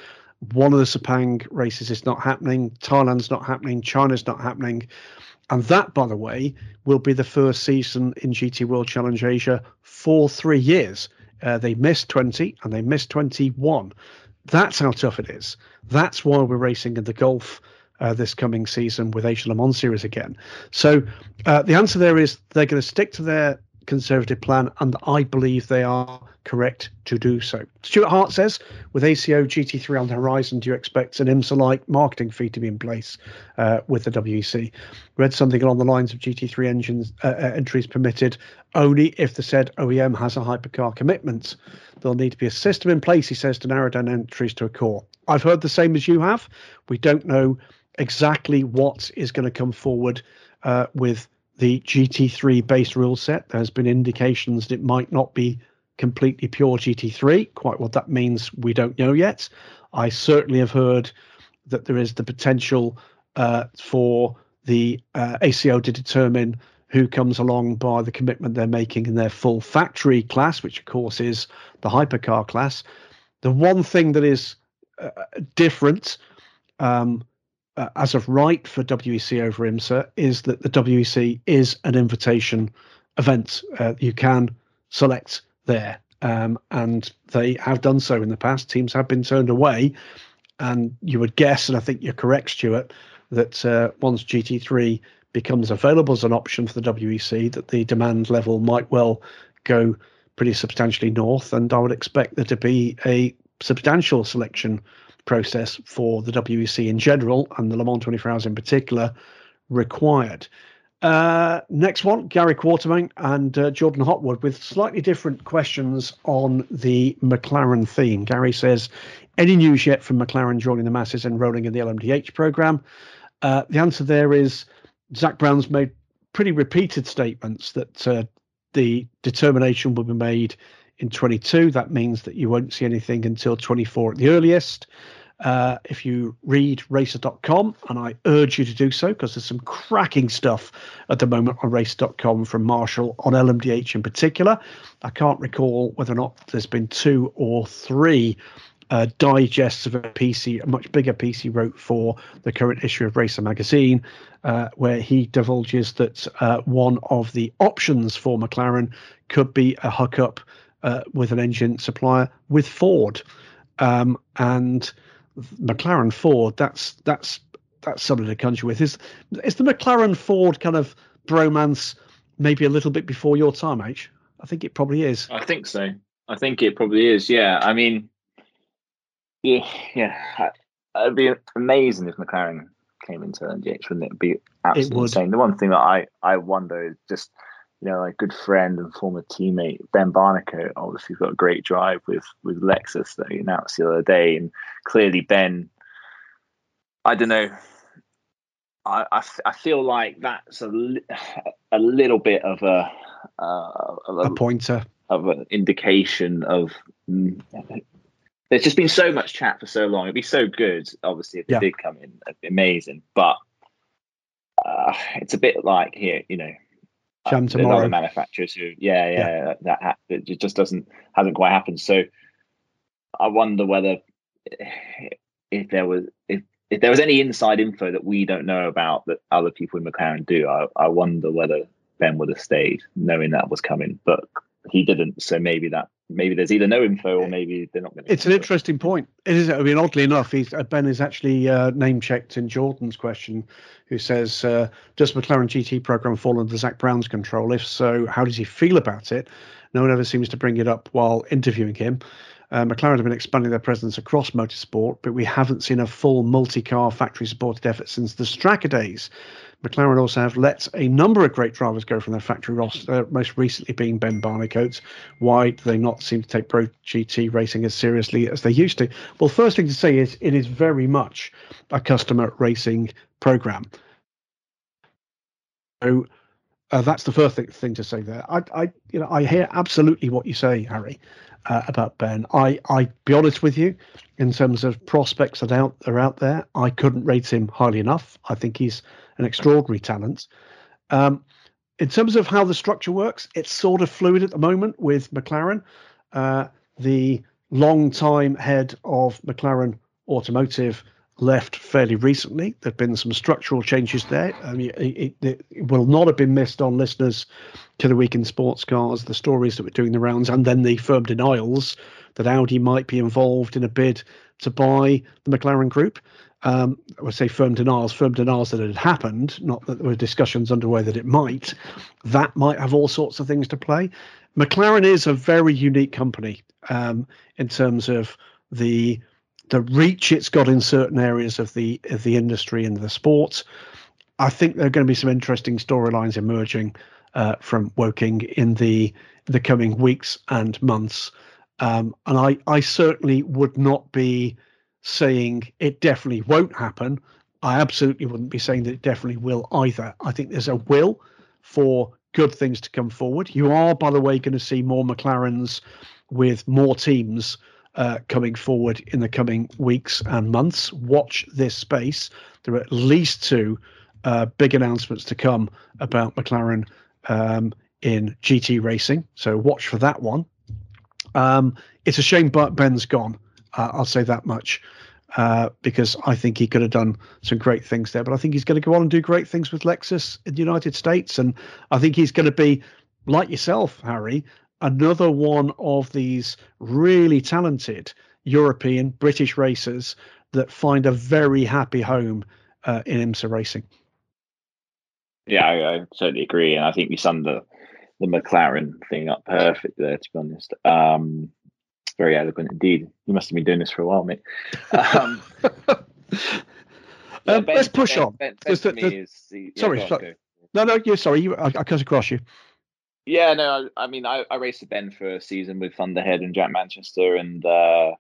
one of the Sepang races is not happening. Thailand's not happening. China's not happening. And that, by the way, will be the first season in GT World Challenge Asia for three years. Uh, they missed 20 and they missed 21. That's how tough it is. That's why we're racing in the Gulf uh, this coming season with Asia Le Mans Series again. So uh, the answer there is they're going to stick to their conservative plan, and I believe they are correct to do so. Stuart Hart says, with ACO GT3 on the horizon, do you expect an IMSA-like marketing fee to be in place uh, with the WEC? Read something along the lines of GT3 engines uh, uh, entries permitted only if the said OEM has a hypercar commitment. There'll need to be a system in place, he says, to narrow down entries to a core. I've heard the same as you have. We don't know exactly what is going to come forward uh, with the GT3 base rule set. There's been indications that it might not be completely pure GT3. Quite what that means, we don't know yet. I certainly have heard that there is the potential uh, for the uh, ACO to determine who comes along by the commitment they're making in their full factory class, which of course is the hypercar class. The one thing that is uh, different um, uh, as of right for WEC over IMSA is that the WEC is an invitation event. Uh, you can select there, um, and they have done so in the past. Teams have been turned away, and you would guess, and I think you're correct, Stuart, that uh, once GT3 becomes available as an option for the WEC, that the demand level might well go pretty substantially north, and I would expect there to be a substantial selection process for the WEC in general and the Le Mans 24 Hours in particular required. Uh, next one, Gary Quartermain and uh, Jordan Hotwood with slightly different questions on the McLaren theme. Gary says, any news yet from McLaren joining the masses enrolling in the LMDH program? Uh, the answer there is Zak Brown's made pretty repeated statements that uh, the determination will be made in 22. That means that you won't see anything until 24 at the earliest. Uh, if you read racer.com, and I urge you to do so because there's some cracking stuff at the moment on racer.com from Marshall on LMDH in particular. I can't recall whether or not there's been two or three uh, digests of a PC, a much bigger PC wrote for the current issue of Racer magazine, uh, where he divulges that uh, one of the options for McLaren could be a hookup uh, with an engine supplier with Ford. Um, and McLaren Ford, that's that's that's something to conjure with. Is is the McLaren Ford kind of bromance maybe a little bit before your time, H? I think it probably is. I think so. I think it probably is. Yeah. I mean, yeah, yeah. It'd be amazing if McLaren came into NGH, wouldn't it? It'd be absolutely it insane. The one thing that I I wonder is just you know, like good friend and former teammate Ben Barnicoat obviously got a great drive with with Lexus that he announced the other day, and clearly Ben, I don't know, I I, I feel like that's a a little bit of a uh, of a, a pointer of an indication of. Mm, there's just been so much chat for so long. It'd be so good, obviously, if it yeah. did come in, amazing. But uh, it's a bit like here, you know, Uh, Jam tomorrow. Other manufacturers who, yeah, yeah, yeah. that, that it just doesn't hasn't quite happened. So I wonder whether if there was if if there was any inside info that we don't know about that other people in McLaren do, I, I wonder whether Ben would have stayed knowing that was coming. But he didn't. So maybe that maybe there's either no info or maybe they're not going to. It's an interesting point. It is. I mean, oddly enough, he's, uh, Ben is actually uh, name checked in Jordan's question, who says, uh, "Does McLaren GT program fall under Zak Brown's control? If so, how does he feel about it?" No one ever seems to bring it up while interviewing him. Uh, McLaren have been expanding their presence across motorsport, but we haven't seen a full multi-car factory-supported effort since the Strakka days. McLaren also have let a number of great drivers go from their factory roster, most recently being Ben Barnicoat. Why do they not seem to take Pro GT racing as seriously as they used to? Well, first thing to say is it is very much a customer racing program. So uh, that's the first thing, thing, to say there. I, I, you know, I hear absolutely what you say, Harry, uh, about Ben. I, I be honest with you, in terms of prospects that out are out there, I couldn't rate him highly enough. I think he's an extraordinary talent. Um, in terms of how the structure works, it's sort of fluid at the moment with McLaren. Uh, the long-time head of McLaren Automotive left fairly recently. There've been some structural changes there. I mean, it, it, it, will not have been missed on listeners to the week in sports cars, the stories that were doing the rounds, and then the firm denials that Audi might be involved in a bid to buy the McLaren group um, I would say firm denials, firm denials that it had happened, not that there were discussions underway that it might. That might have all sorts of things to play. McLaren is a very unique company um, in terms of the the reach it's got in certain areas of the of the industry and the sports. I think there are going to be some interesting storylines emerging uh, from Woking in the the coming weeks and months, um, and I I certainly would not be saying it definitely won't happen. I absolutely wouldn't be saying that it definitely will either. I think there's a will for good things to come forward. You are, by the way, going to see more McLarens with more teams uh, coming forward in the coming weeks and months. Watch this space. There are at least two uh, big announcements to come about McLaren um, in GT racing. So watch for that one. Um, it's a shame Ben's gone. Uh, I'll say that much. Uh, because I think he could have done some great things there. But I think he's going to go on and do great things with Lexus in the United States. And I think he's going to be, like yourself, Harry, another one of these really talented European, British racers that find a very happy home uh, in IMSA racing. Yeah, I, I, certainly agree. And I think you summed the, the McLaren thing up perfect there, to be honest. Um, very eloquent indeed. You must have been doing this for a while, mate. Um, um, ben, let's push ben, on. Ben, the, the, the, sorry, sorry. no, no, you're sorry. You, I, I cut across you. Yeah, no, I, I mean, I, I, raced with Ben for a season with Thunderhead and Jack Manchester, and uh,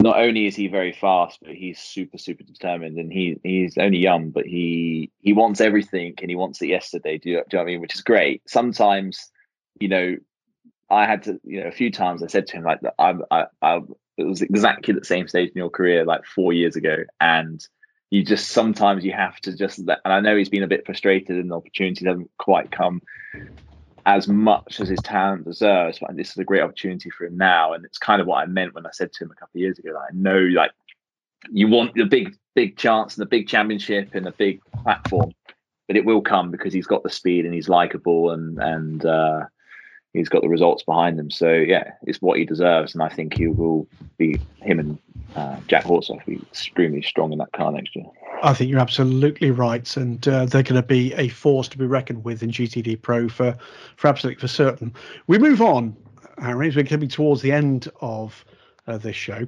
not only is he very fast, but he's super, super determined, and he he's only young, but he he wants everything, and he wants it yesterday. Do you, do you know what I mean? Which is great. Sometimes, you know, I had to, you know, a few times I said to him like I, I, I, it was exactly the same stage in your career like four years ago, and you just sometimes you have to just let. And I know he's been a bit frustrated, and the opportunities haven't quite come as much as his talent deserves. But this is a great opportunity for him now, and it's kind of what I meant when I said to him a couple of years ago. Like, I know, like you want the big, big chance and the big championship and the big platform, but it will come because he's got the speed and he's likable and and. uh he's got the results behind him. So yeah, it's what he deserves, and I think he will be him and uh, Jack will be extremely strong in that car next year. I think you're absolutely right, and uh, they're going to be a force to be reckoned with in GTD Pro for for absolutely for certain. We move on, Harry, we're coming towards the end of uh, this show.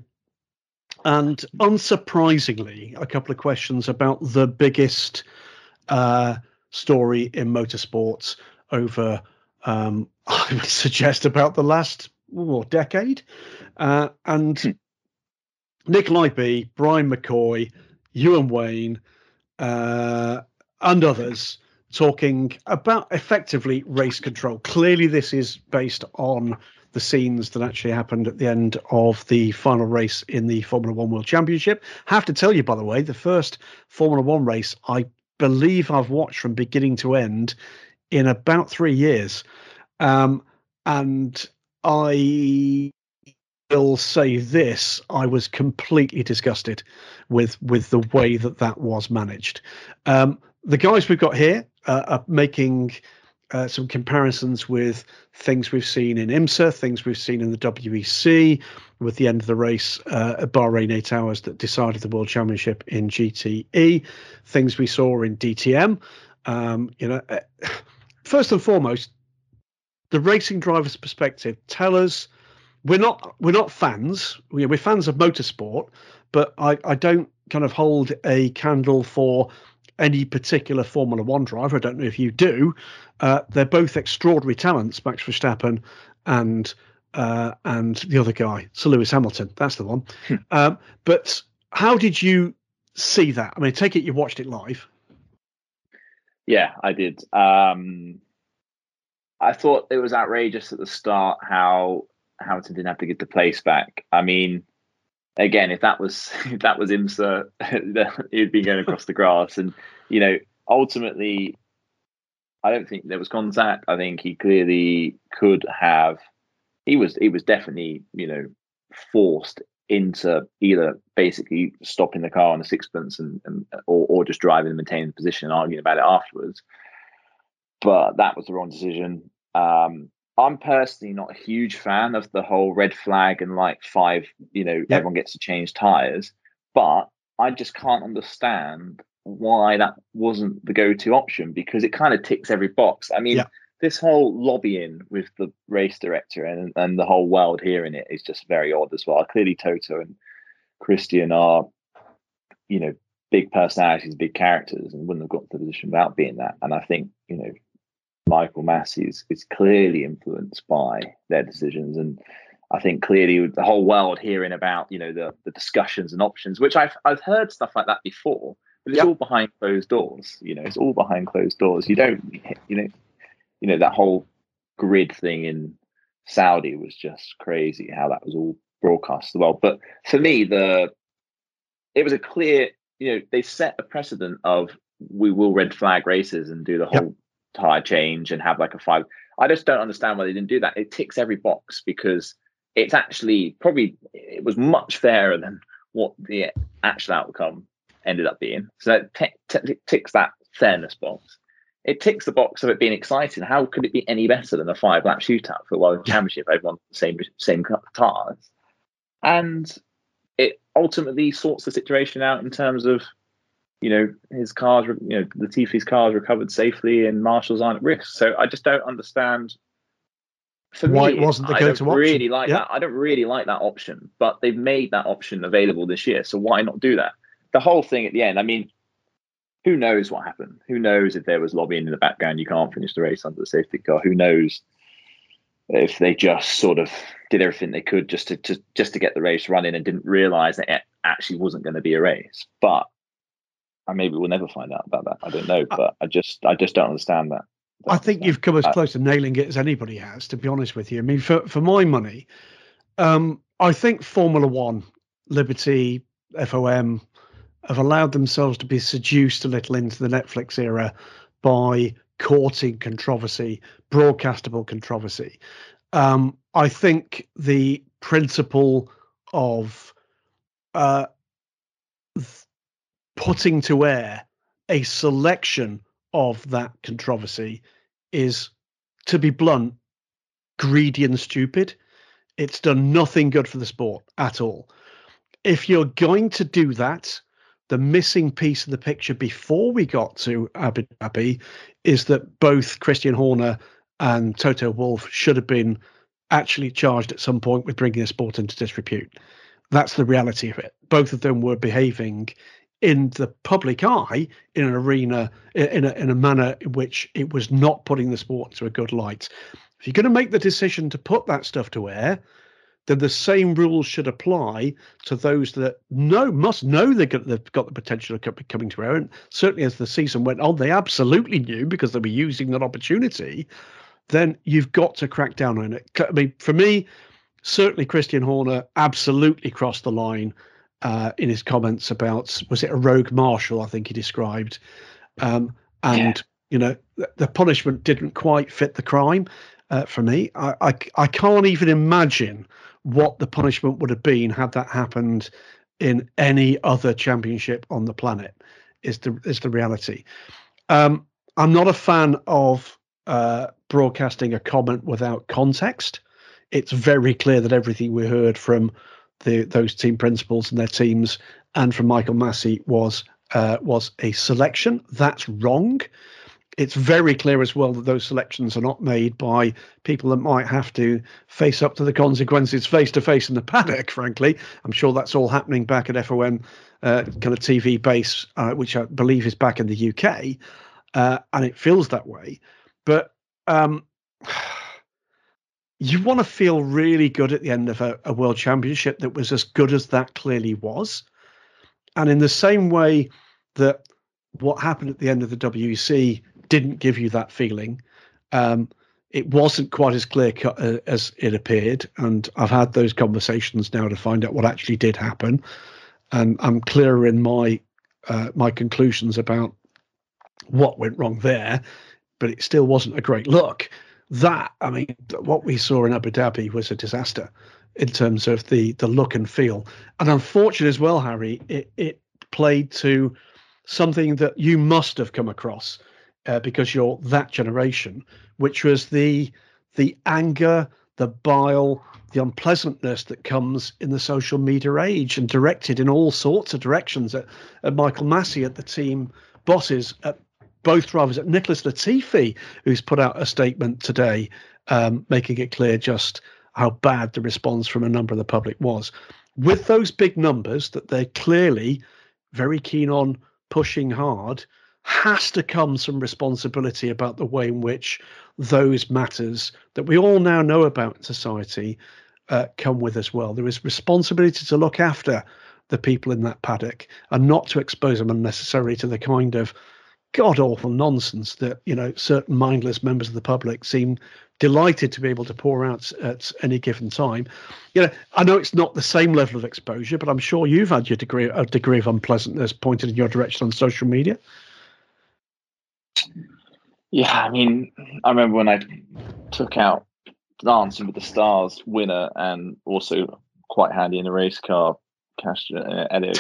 And unsurprisingly, a couple of questions about the biggest uh, story in motorsports over um, I would suggest about the last oh, decade. Uh, and hmm. Nick B, Brian McCoy, Ewan Wayne, uh, and others talking about effectively race control. Clearly, this is based on the scenes that actually happened at the end of the final race in the Formula One World Championship. I Have to tell you, by the way, the first Formula One race I believe I've watched from beginning to end in about three years. Um, and I will say this: I was completely disgusted with with the way that that was managed. Um, the guys we've got here uh, are making uh, some comparisons with things we've seen in IMSA, things we've seen in the WEC, with the end of the race uh, at Bahrain eight hours that decided the World Championship in GTE, things we saw in DTM. Um, you know, uh, first and foremost, the racing driver's perspective. Tell us, we're not we're not fans. We're fans of motorsport, but I, I don't kind of hold a candle for any particular Formula One driver. I don't know if you do. Uh, they're both extraordinary talents, Max Verstappen and uh, and the other guy, Sir Lewis Hamilton. That's the one. Hmm. Um, but how did you see that? I mean, take it you watched it live. Yeah, I did. Um, I thought it was outrageous at the start how Hamilton didn't have to get the place back. I mean, again, if that was if that was IMSA, he'd be going across the grass. And you know, ultimately, I don't think there was contact. I think he clearly could have. He was he was definitely you know forced into either basically stopping the car on a sixpence and, and or, or just driving and maintaining the position and arguing about it afterwards. But that was the wrong decision. Um, I'm personally not a huge fan of the whole red flag and like five, you know, yep. everyone gets to change tires. But I just can't understand why that wasn't the go-to option because it kind of ticks every box. I mean, yep. this whole lobbying with the race director and and the whole world hearing it is just very odd as well. Clearly, Toto and Christian are, you know, big personalities, big characters, and wouldn't have got to the position without being that. And I think, you know, Michael Masi is, is clearly influenced by their decisions. And I think clearly the whole world hearing about, you know, the, the discussions and options, which I've, I've heard stuff like that before, but it's yep. all behind closed doors. You know, it's all behind closed doors. You don't, you know, you know, that whole grid thing in Saudi was just crazy how that was all broadcast to the world. But for me, the, it was a clear, you know, they set a precedent of we will red flag races and do the whole yep tire change and have like a five. I just don't understand why they didn't do that. It ticks every box because it's actually probably it was much fairer than what the actual outcome ended up being. So it t- t- ticks that fairness box. It ticks the box of it being exciting. How could it be any better than a five lap shootout for a world championship? Everyone the same same tires, and it ultimately sorts the situation out in terms of you know his cars, you know the Latifi's cars recovered safely and Marshall's aren't at risk. So I just don't understand. For Why me, it wasn't the I don't really like yeah. that. I don't really like that option, but they've made that option available this year. So why not do that? The whole thing at the end. I mean, who knows what happened? Who knows if there was lobbying in the background? You can't finish the race under the safety car. Who knows if they just sort of did everything they could just to, to just to get the race running and didn't realize that it actually wasn't going to be a race. But and maybe we'll never find out about that. I don't know, but I just I just don't understand that. I think you've come as close to nailing it as anybody has, to be honest with you. I mean, for for my money, um, I think Formula One, Liberty, FOM have allowed themselves to be seduced a little into the Netflix era by courting controversy, broadcastable controversy. Um, I think the principle of uh, putting to air a selection of that controversy is, to be blunt, greedy and stupid. It's done nothing good for the sport at all. If you're going to do that, the missing piece of the picture before we got to Abu Dhabi is that both Christian Horner and Toto Wolff should have been actually charged at some point with bringing the sport into disrepute. That's the reality of it. Both of them were behaving in the public eye in an arena in a, in a manner in which it was not putting the sport to a good light. If you're going to make the decision to put that stuff to air, then the same rules should apply to those that know must know they've got, they've got the potential of coming to air. And certainly, as the season went on, they absolutely knew because they were using that opportunity. Then you've got to crack down on it. I mean, for me, certainly Christian Horner absolutely crossed the line uh, in his comments about was it a rogue marshal? I think he described, um, and yeah. you know the, the, punishment didn't quite fit the crime. Uh, for me, I, I I can't even imagine what the punishment would have been had that happened in any other championship on the planet. Is the is the reality? Um, I'm not a fan of uh, broadcasting a comment without context. It's very clear that everything we heard from the those team principals and their teams and from Michael Masi was uh, was a selection. That's wrong. It's very clear as well that those selections are not made by people that might have to face up to the consequences face to face in the paddock. Frankly, I'm sure that's all happening back at FOM uh, kind of TV base, uh, which I believe is back in the UK, uh, and it feels that way. But um, you want to feel really good at the end of a, a world championship that was as good as that clearly was. And in the same way that what happened at the end of the WEC didn't give you that feeling, um, it wasn't quite as clear cut uh, as it appeared. And I've had those conversations now to find out what actually did happen. And I'm clearer in my uh, my conclusions about what went wrong there, but it still wasn't a great look. That I mean, what we saw in Abu Dhabi was a disaster in terms of the the look and feel, and unfortunately as well, Harry, it it played to something that you must have come across uh, because you're that generation, which was the the anger, the bile, the unpleasantness that comes in the social media age and directed in all sorts of directions at, at Michael Masi, at the team bosses, at both drivers, Nicholas Latifi, who's put out a statement today um, making it clear just how bad the response from a number of the public was. With those big numbers that they're clearly very keen on pushing hard, has to come some responsibility about the way in which those matters that we all now know about in society uh, come with as well. There is responsibility to look after the people in that paddock and not to expose them unnecessarily to the kind of god awful nonsense that you know certain mindless members of the public seem delighted to be able to pour out at any given time. You know, I know it's not the same level of exposure, but I'm sure you've had your degree a degree of unpleasantness pointed in your direction on social media. Yeah, I mean, I remember when I took out Dancing with the Stars winner and also quite handy in a race car, Castro, uh, Helio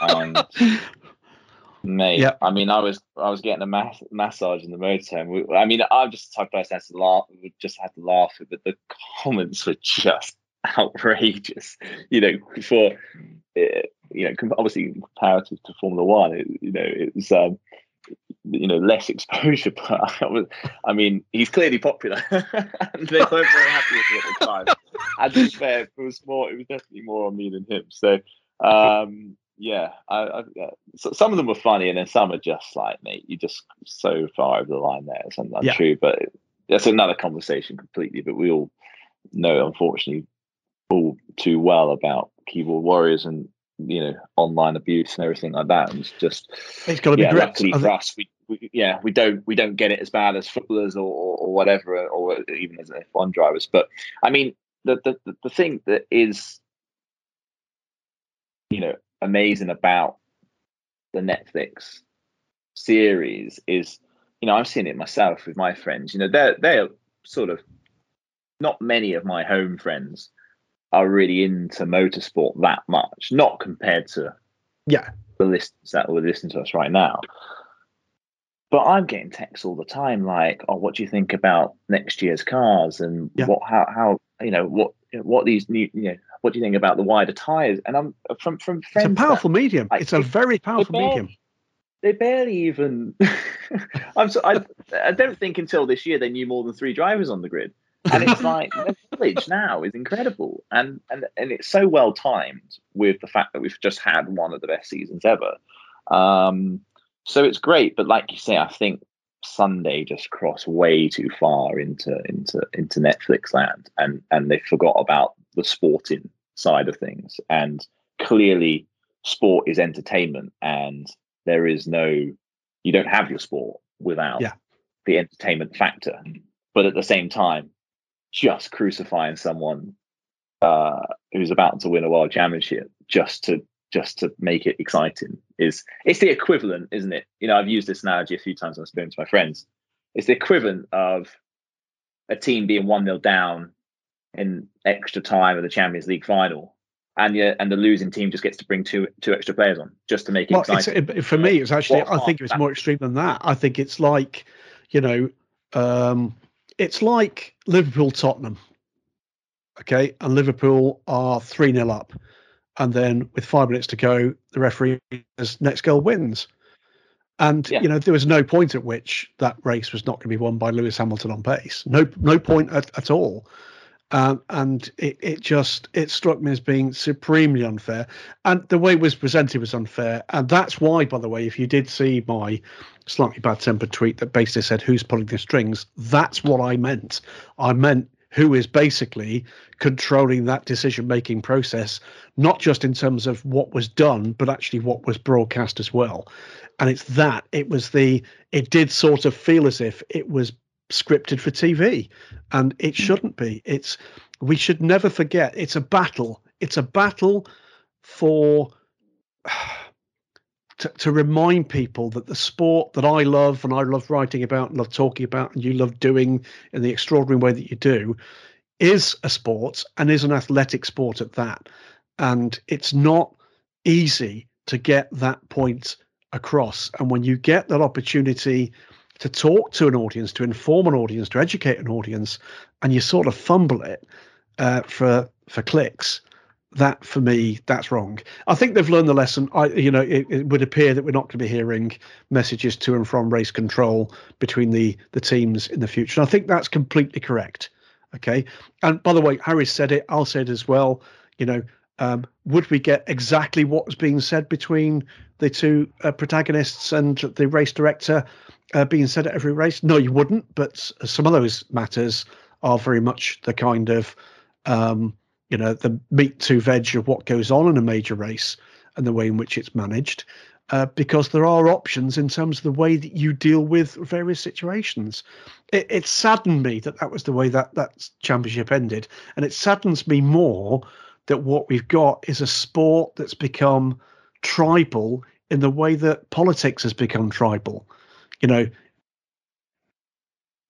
and Mate, yep. I mean, I was I was getting a mass, massage in the motorhome. I mean, I'm just the type of person that has to laugh. We just had to laugh, but the comments were just outrageous. You know, for uh, you know, obviously comparative to Formula One, it, you know, it was um, you know less exposure. But I, was, I mean, he's clearly popular, and they weren't very happy with it at the time. And to be fair, it was more. It was definitely more on me than him. So. Um, yeah, I, I, so some of them were funny, and then some are just like, mate, you're just so far over the line there. It's untrue, yeah. but that's another conversation completely. But we all know, unfortunately, all too well about keyboard warriors and you know online abuse and everything like that. And it's just it's got to yeah, be luckily for us, we, we, yeah we don't we don't get it as bad as footballers or, or, or whatever, or even as F1 drivers. But I mean, the the the thing that is you know amazing about the Netflix series is, you know, I've seen it myself with my friends. You know, they're they're sort of not many of my home friends are really into motorsport that much, not compared to yeah the listeners that will listen to us right now. But I'm getting texts all the time, like, "Oh, what do you think about next year's cars and yeah. what, how, how, you know, what, what these new, you know, what do you think about the wider tires? And I'm from from friends. It's a powerful that, medium. Like, it's a very powerful barely, medium. They barely even. I'm so, I, I don't think until this year they knew more than three drivers on the grid, and it's like the village now is incredible, and and and it's so well timed with the fact that we've just had one of the best seasons ever. Um, so it's great, but like you say, I think Sunday just crossed way too far into into into Netflix land, and and they forgot about the sporting side of things. And clearly, sport is entertainment, and there is no you don't have your sport without yeah. the entertainment factor. But at the same time, just crucifying someone uh, who's about to win a world championship just to just to make it exciting is it's the equivalent, isn't it? You know, I've used this analogy a few times when I've spoken to my friends. It's the equivalent of a team being one 0 down in extra time of the Champions League final, and yeah, and the losing team just gets to bring two two extra players on just to make it well, exciting. It, for me, it's actually what I think it was more extreme than that. I think it's like you know, um, it's like Liverpool Tottenham. Okay, and Liverpool are 3 0 up. And then with five minutes to go, the referee says next goal wins. And yeah. you know there was no point at which that race was not going to be won by Lewis Hamilton on pace. No, no point at, at all. Um, and it, it just it struck me as being supremely unfair. And the way it was presented was unfair. And that's why by the way if you did see my slightly bad tempered tweet that basically said who's pulling the strings? That's what i meant. I meant who is basically controlling that decision making process not just in terms of what was done but actually what was broadcast as well. And it's that it was the it did sort of feel as if it was scripted for TV, and it hmm. shouldn't be. It's we should never forget. It's a battle. It's a battle for. To, to remind people that the sport that I love and I love writing about and love talking about and you love doing in the extraordinary way that you do is a sport and is an athletic sport at that. And it's not easy to get that point across. And when you get that opportunity to talk to an audience, to inform an audience, to educate an audience, and you sort of fumble it uh, for for clicks. That for me, that's wrong. I think they've learned the lesson. I, you know, it, it would appear that we're not going to be hearing messages to and from race control between the the teams in the future. And I think that's completely correct. Okay, and by the way, Harry said it. I'll say it as well. You know, um, would we get exactly what was being said between the two uh, protagonists and the race director? Uh, being said at every race? No, you wouldn't. But some of those matters are very much the kind of, um, you know, the meat to veg of what goes on in a major race and the way in which it's managed. Uh, because there are options in terms of the way that you deal with various situations. It, it saddened me that that was the way that that championship ended, and it saddens me more that what we've got is a sport that's become tribal in the way that politics has become tribal you know,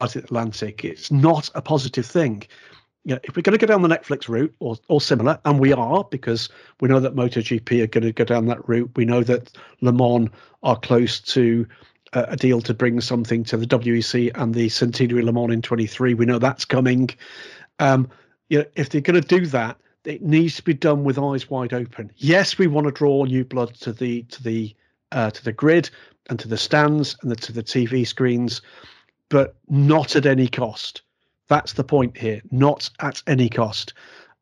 Atlantic, it's not a positive thing. You know, if we're going to go down the Netflix route or, or similar, and we are because we know that MotoGP are going to go down that route. We know that Le Mans are close to uh, a deal to bring something to the WEC and the Centenary Le Mans in 23. We know that's coming. Um, you know, if they're going to do that, it needs to be done with eyes wide open. Yes, we want to draw new blood to the to the uh, to the grid and to the stands and the, to the TV screens, but not at any cost. That's the point here. Not at any cost.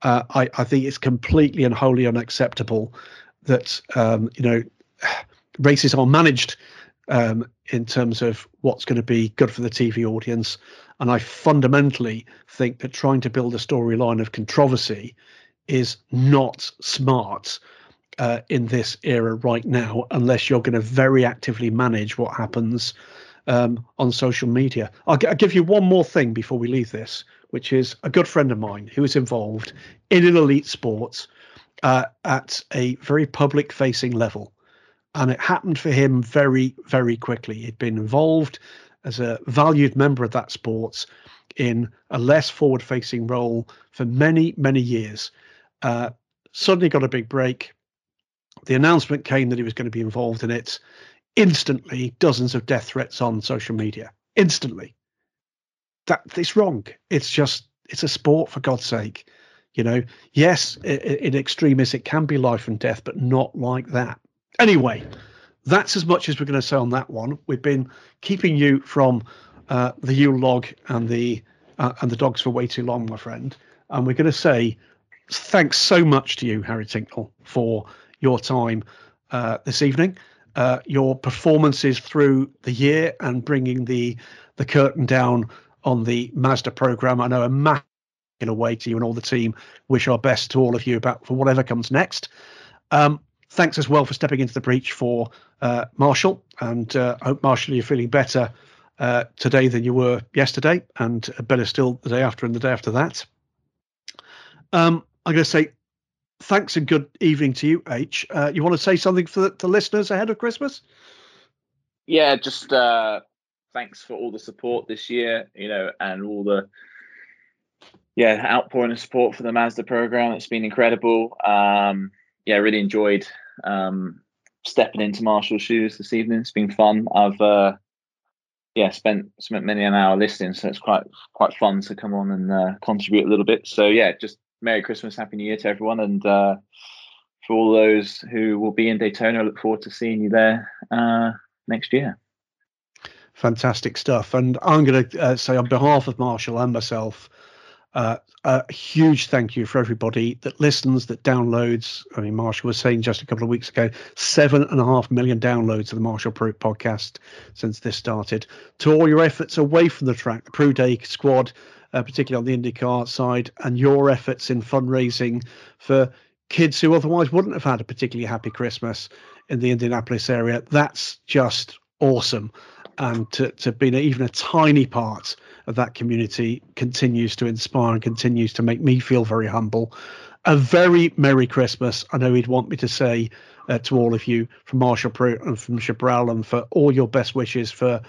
Uh, I, I, think it's completely and wholly unacceptable that um, you know races are managed um, in terms of what's going to be good for the TV audience. And I fundamentally think that trying to build a storyline of controversy is not smart uh, in this era right now, unless you're going to very actively manage what happens um, on social media. I'll, g- I'll, give you one more thing before we leave this, which is a good friend of mine who is involved in an elite sport uh, at a very public facing level. And it happened for him very, very quickly. He'd been involved as a valued member of that sport in a less forward facing role for many, many years. Uh, suddenly got a big break, the announcement came that he was going to be involved in it. Instantly, dozens of death threats on social media. Instantly. That it's wrong. It's just it's a sport for God's sake. You know, yes, in extremis it can be life and death, but not like that. Anyway, that's as much as we're going to say on that one. We've been keeping you from uh, the Yule log and the uh, and the dogs for way too long, my friend. And we're going to say thanks so much to you, Harry Tincknell, for your time uh, this evening, uh, your performances through the year, and bringing the the curtain down on the Mazda program. I know a massive way to you and all the team. Wish our best to all of you about for whatever comes next. Um, thanks as well for stepping into the breach for uh, Marshall, and uh, I hope Marshall you're feeling better uh, today than you were yesterday, and better still the day after and the day after that. Um, I'm going to say thanks and good evening to you, H. Uh, you want to say something for the, listeners ahead of Christmas? Yeah, just uh, thanks for all the support this year, you know, and all the yeah outpouring of support for the Mazda program. It's been incredible. Um, yeah, really enjoyed um, stepping into Marshall's shoes this evening. It's been fun. I've uh, yeah, spent spent many an hour listening, so it's quite quite fun to come on and uh, contribute a little bit. So yeah, just Merry Christmas, Happy New Year to everyone, and uh, for all those who will be in Daytona, I look forward to seeing you there uh, next year. Fantastic stuff, and I'm going to uh, say on behalf of Marshall and myself, uh, a huge thank you for everybody that listens, that downloads. I mean, Marshall was saying just a couple of weeks ago, seven and a half million downloads of the Marshall Pruett podcast since this started. To all your efforts away from the track, the Pru Day squad, uh, particularly on the IndyCar side, and your efforts in fundraising for kids who otherwise wouldn't have had a particularly happy Christmas in the Indianapolis area. That's just awesome. And to, to be even a tiny part of that community continues to inspire and continues to make me feel very humble. A very Merry Christmas. I know he'd want me to say uh, to all of you from Marshall Pruett and from Chaparral and for all your best wishes for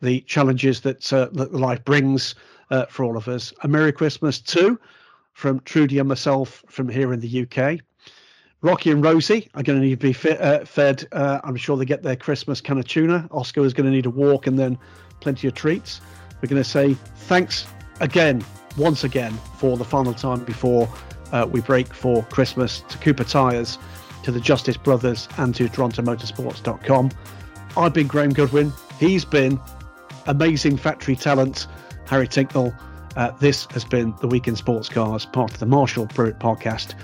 the challenges that, uh, that life brings uh, for all of us. A Merry Christmas too from Trudy and myself from here in the UK. Rocky and Rosie are going to need to be fit, uh, fed. Uh, I'm sure they get their Christmas can of tuna. Oscar is going to need a walk and then plenty of treats. We're going to say thanks again, once again, for the final time before uh, we break for Christmas to Cooper Tires, to the Justice Brothers, and to TorontoMotorsports.com. I've been Graham Goodwin. He's been amazing factory talent, Harry Tincknell. Uh, this has been the Week in Sports Cars, part of the Marshall Pruett podcast,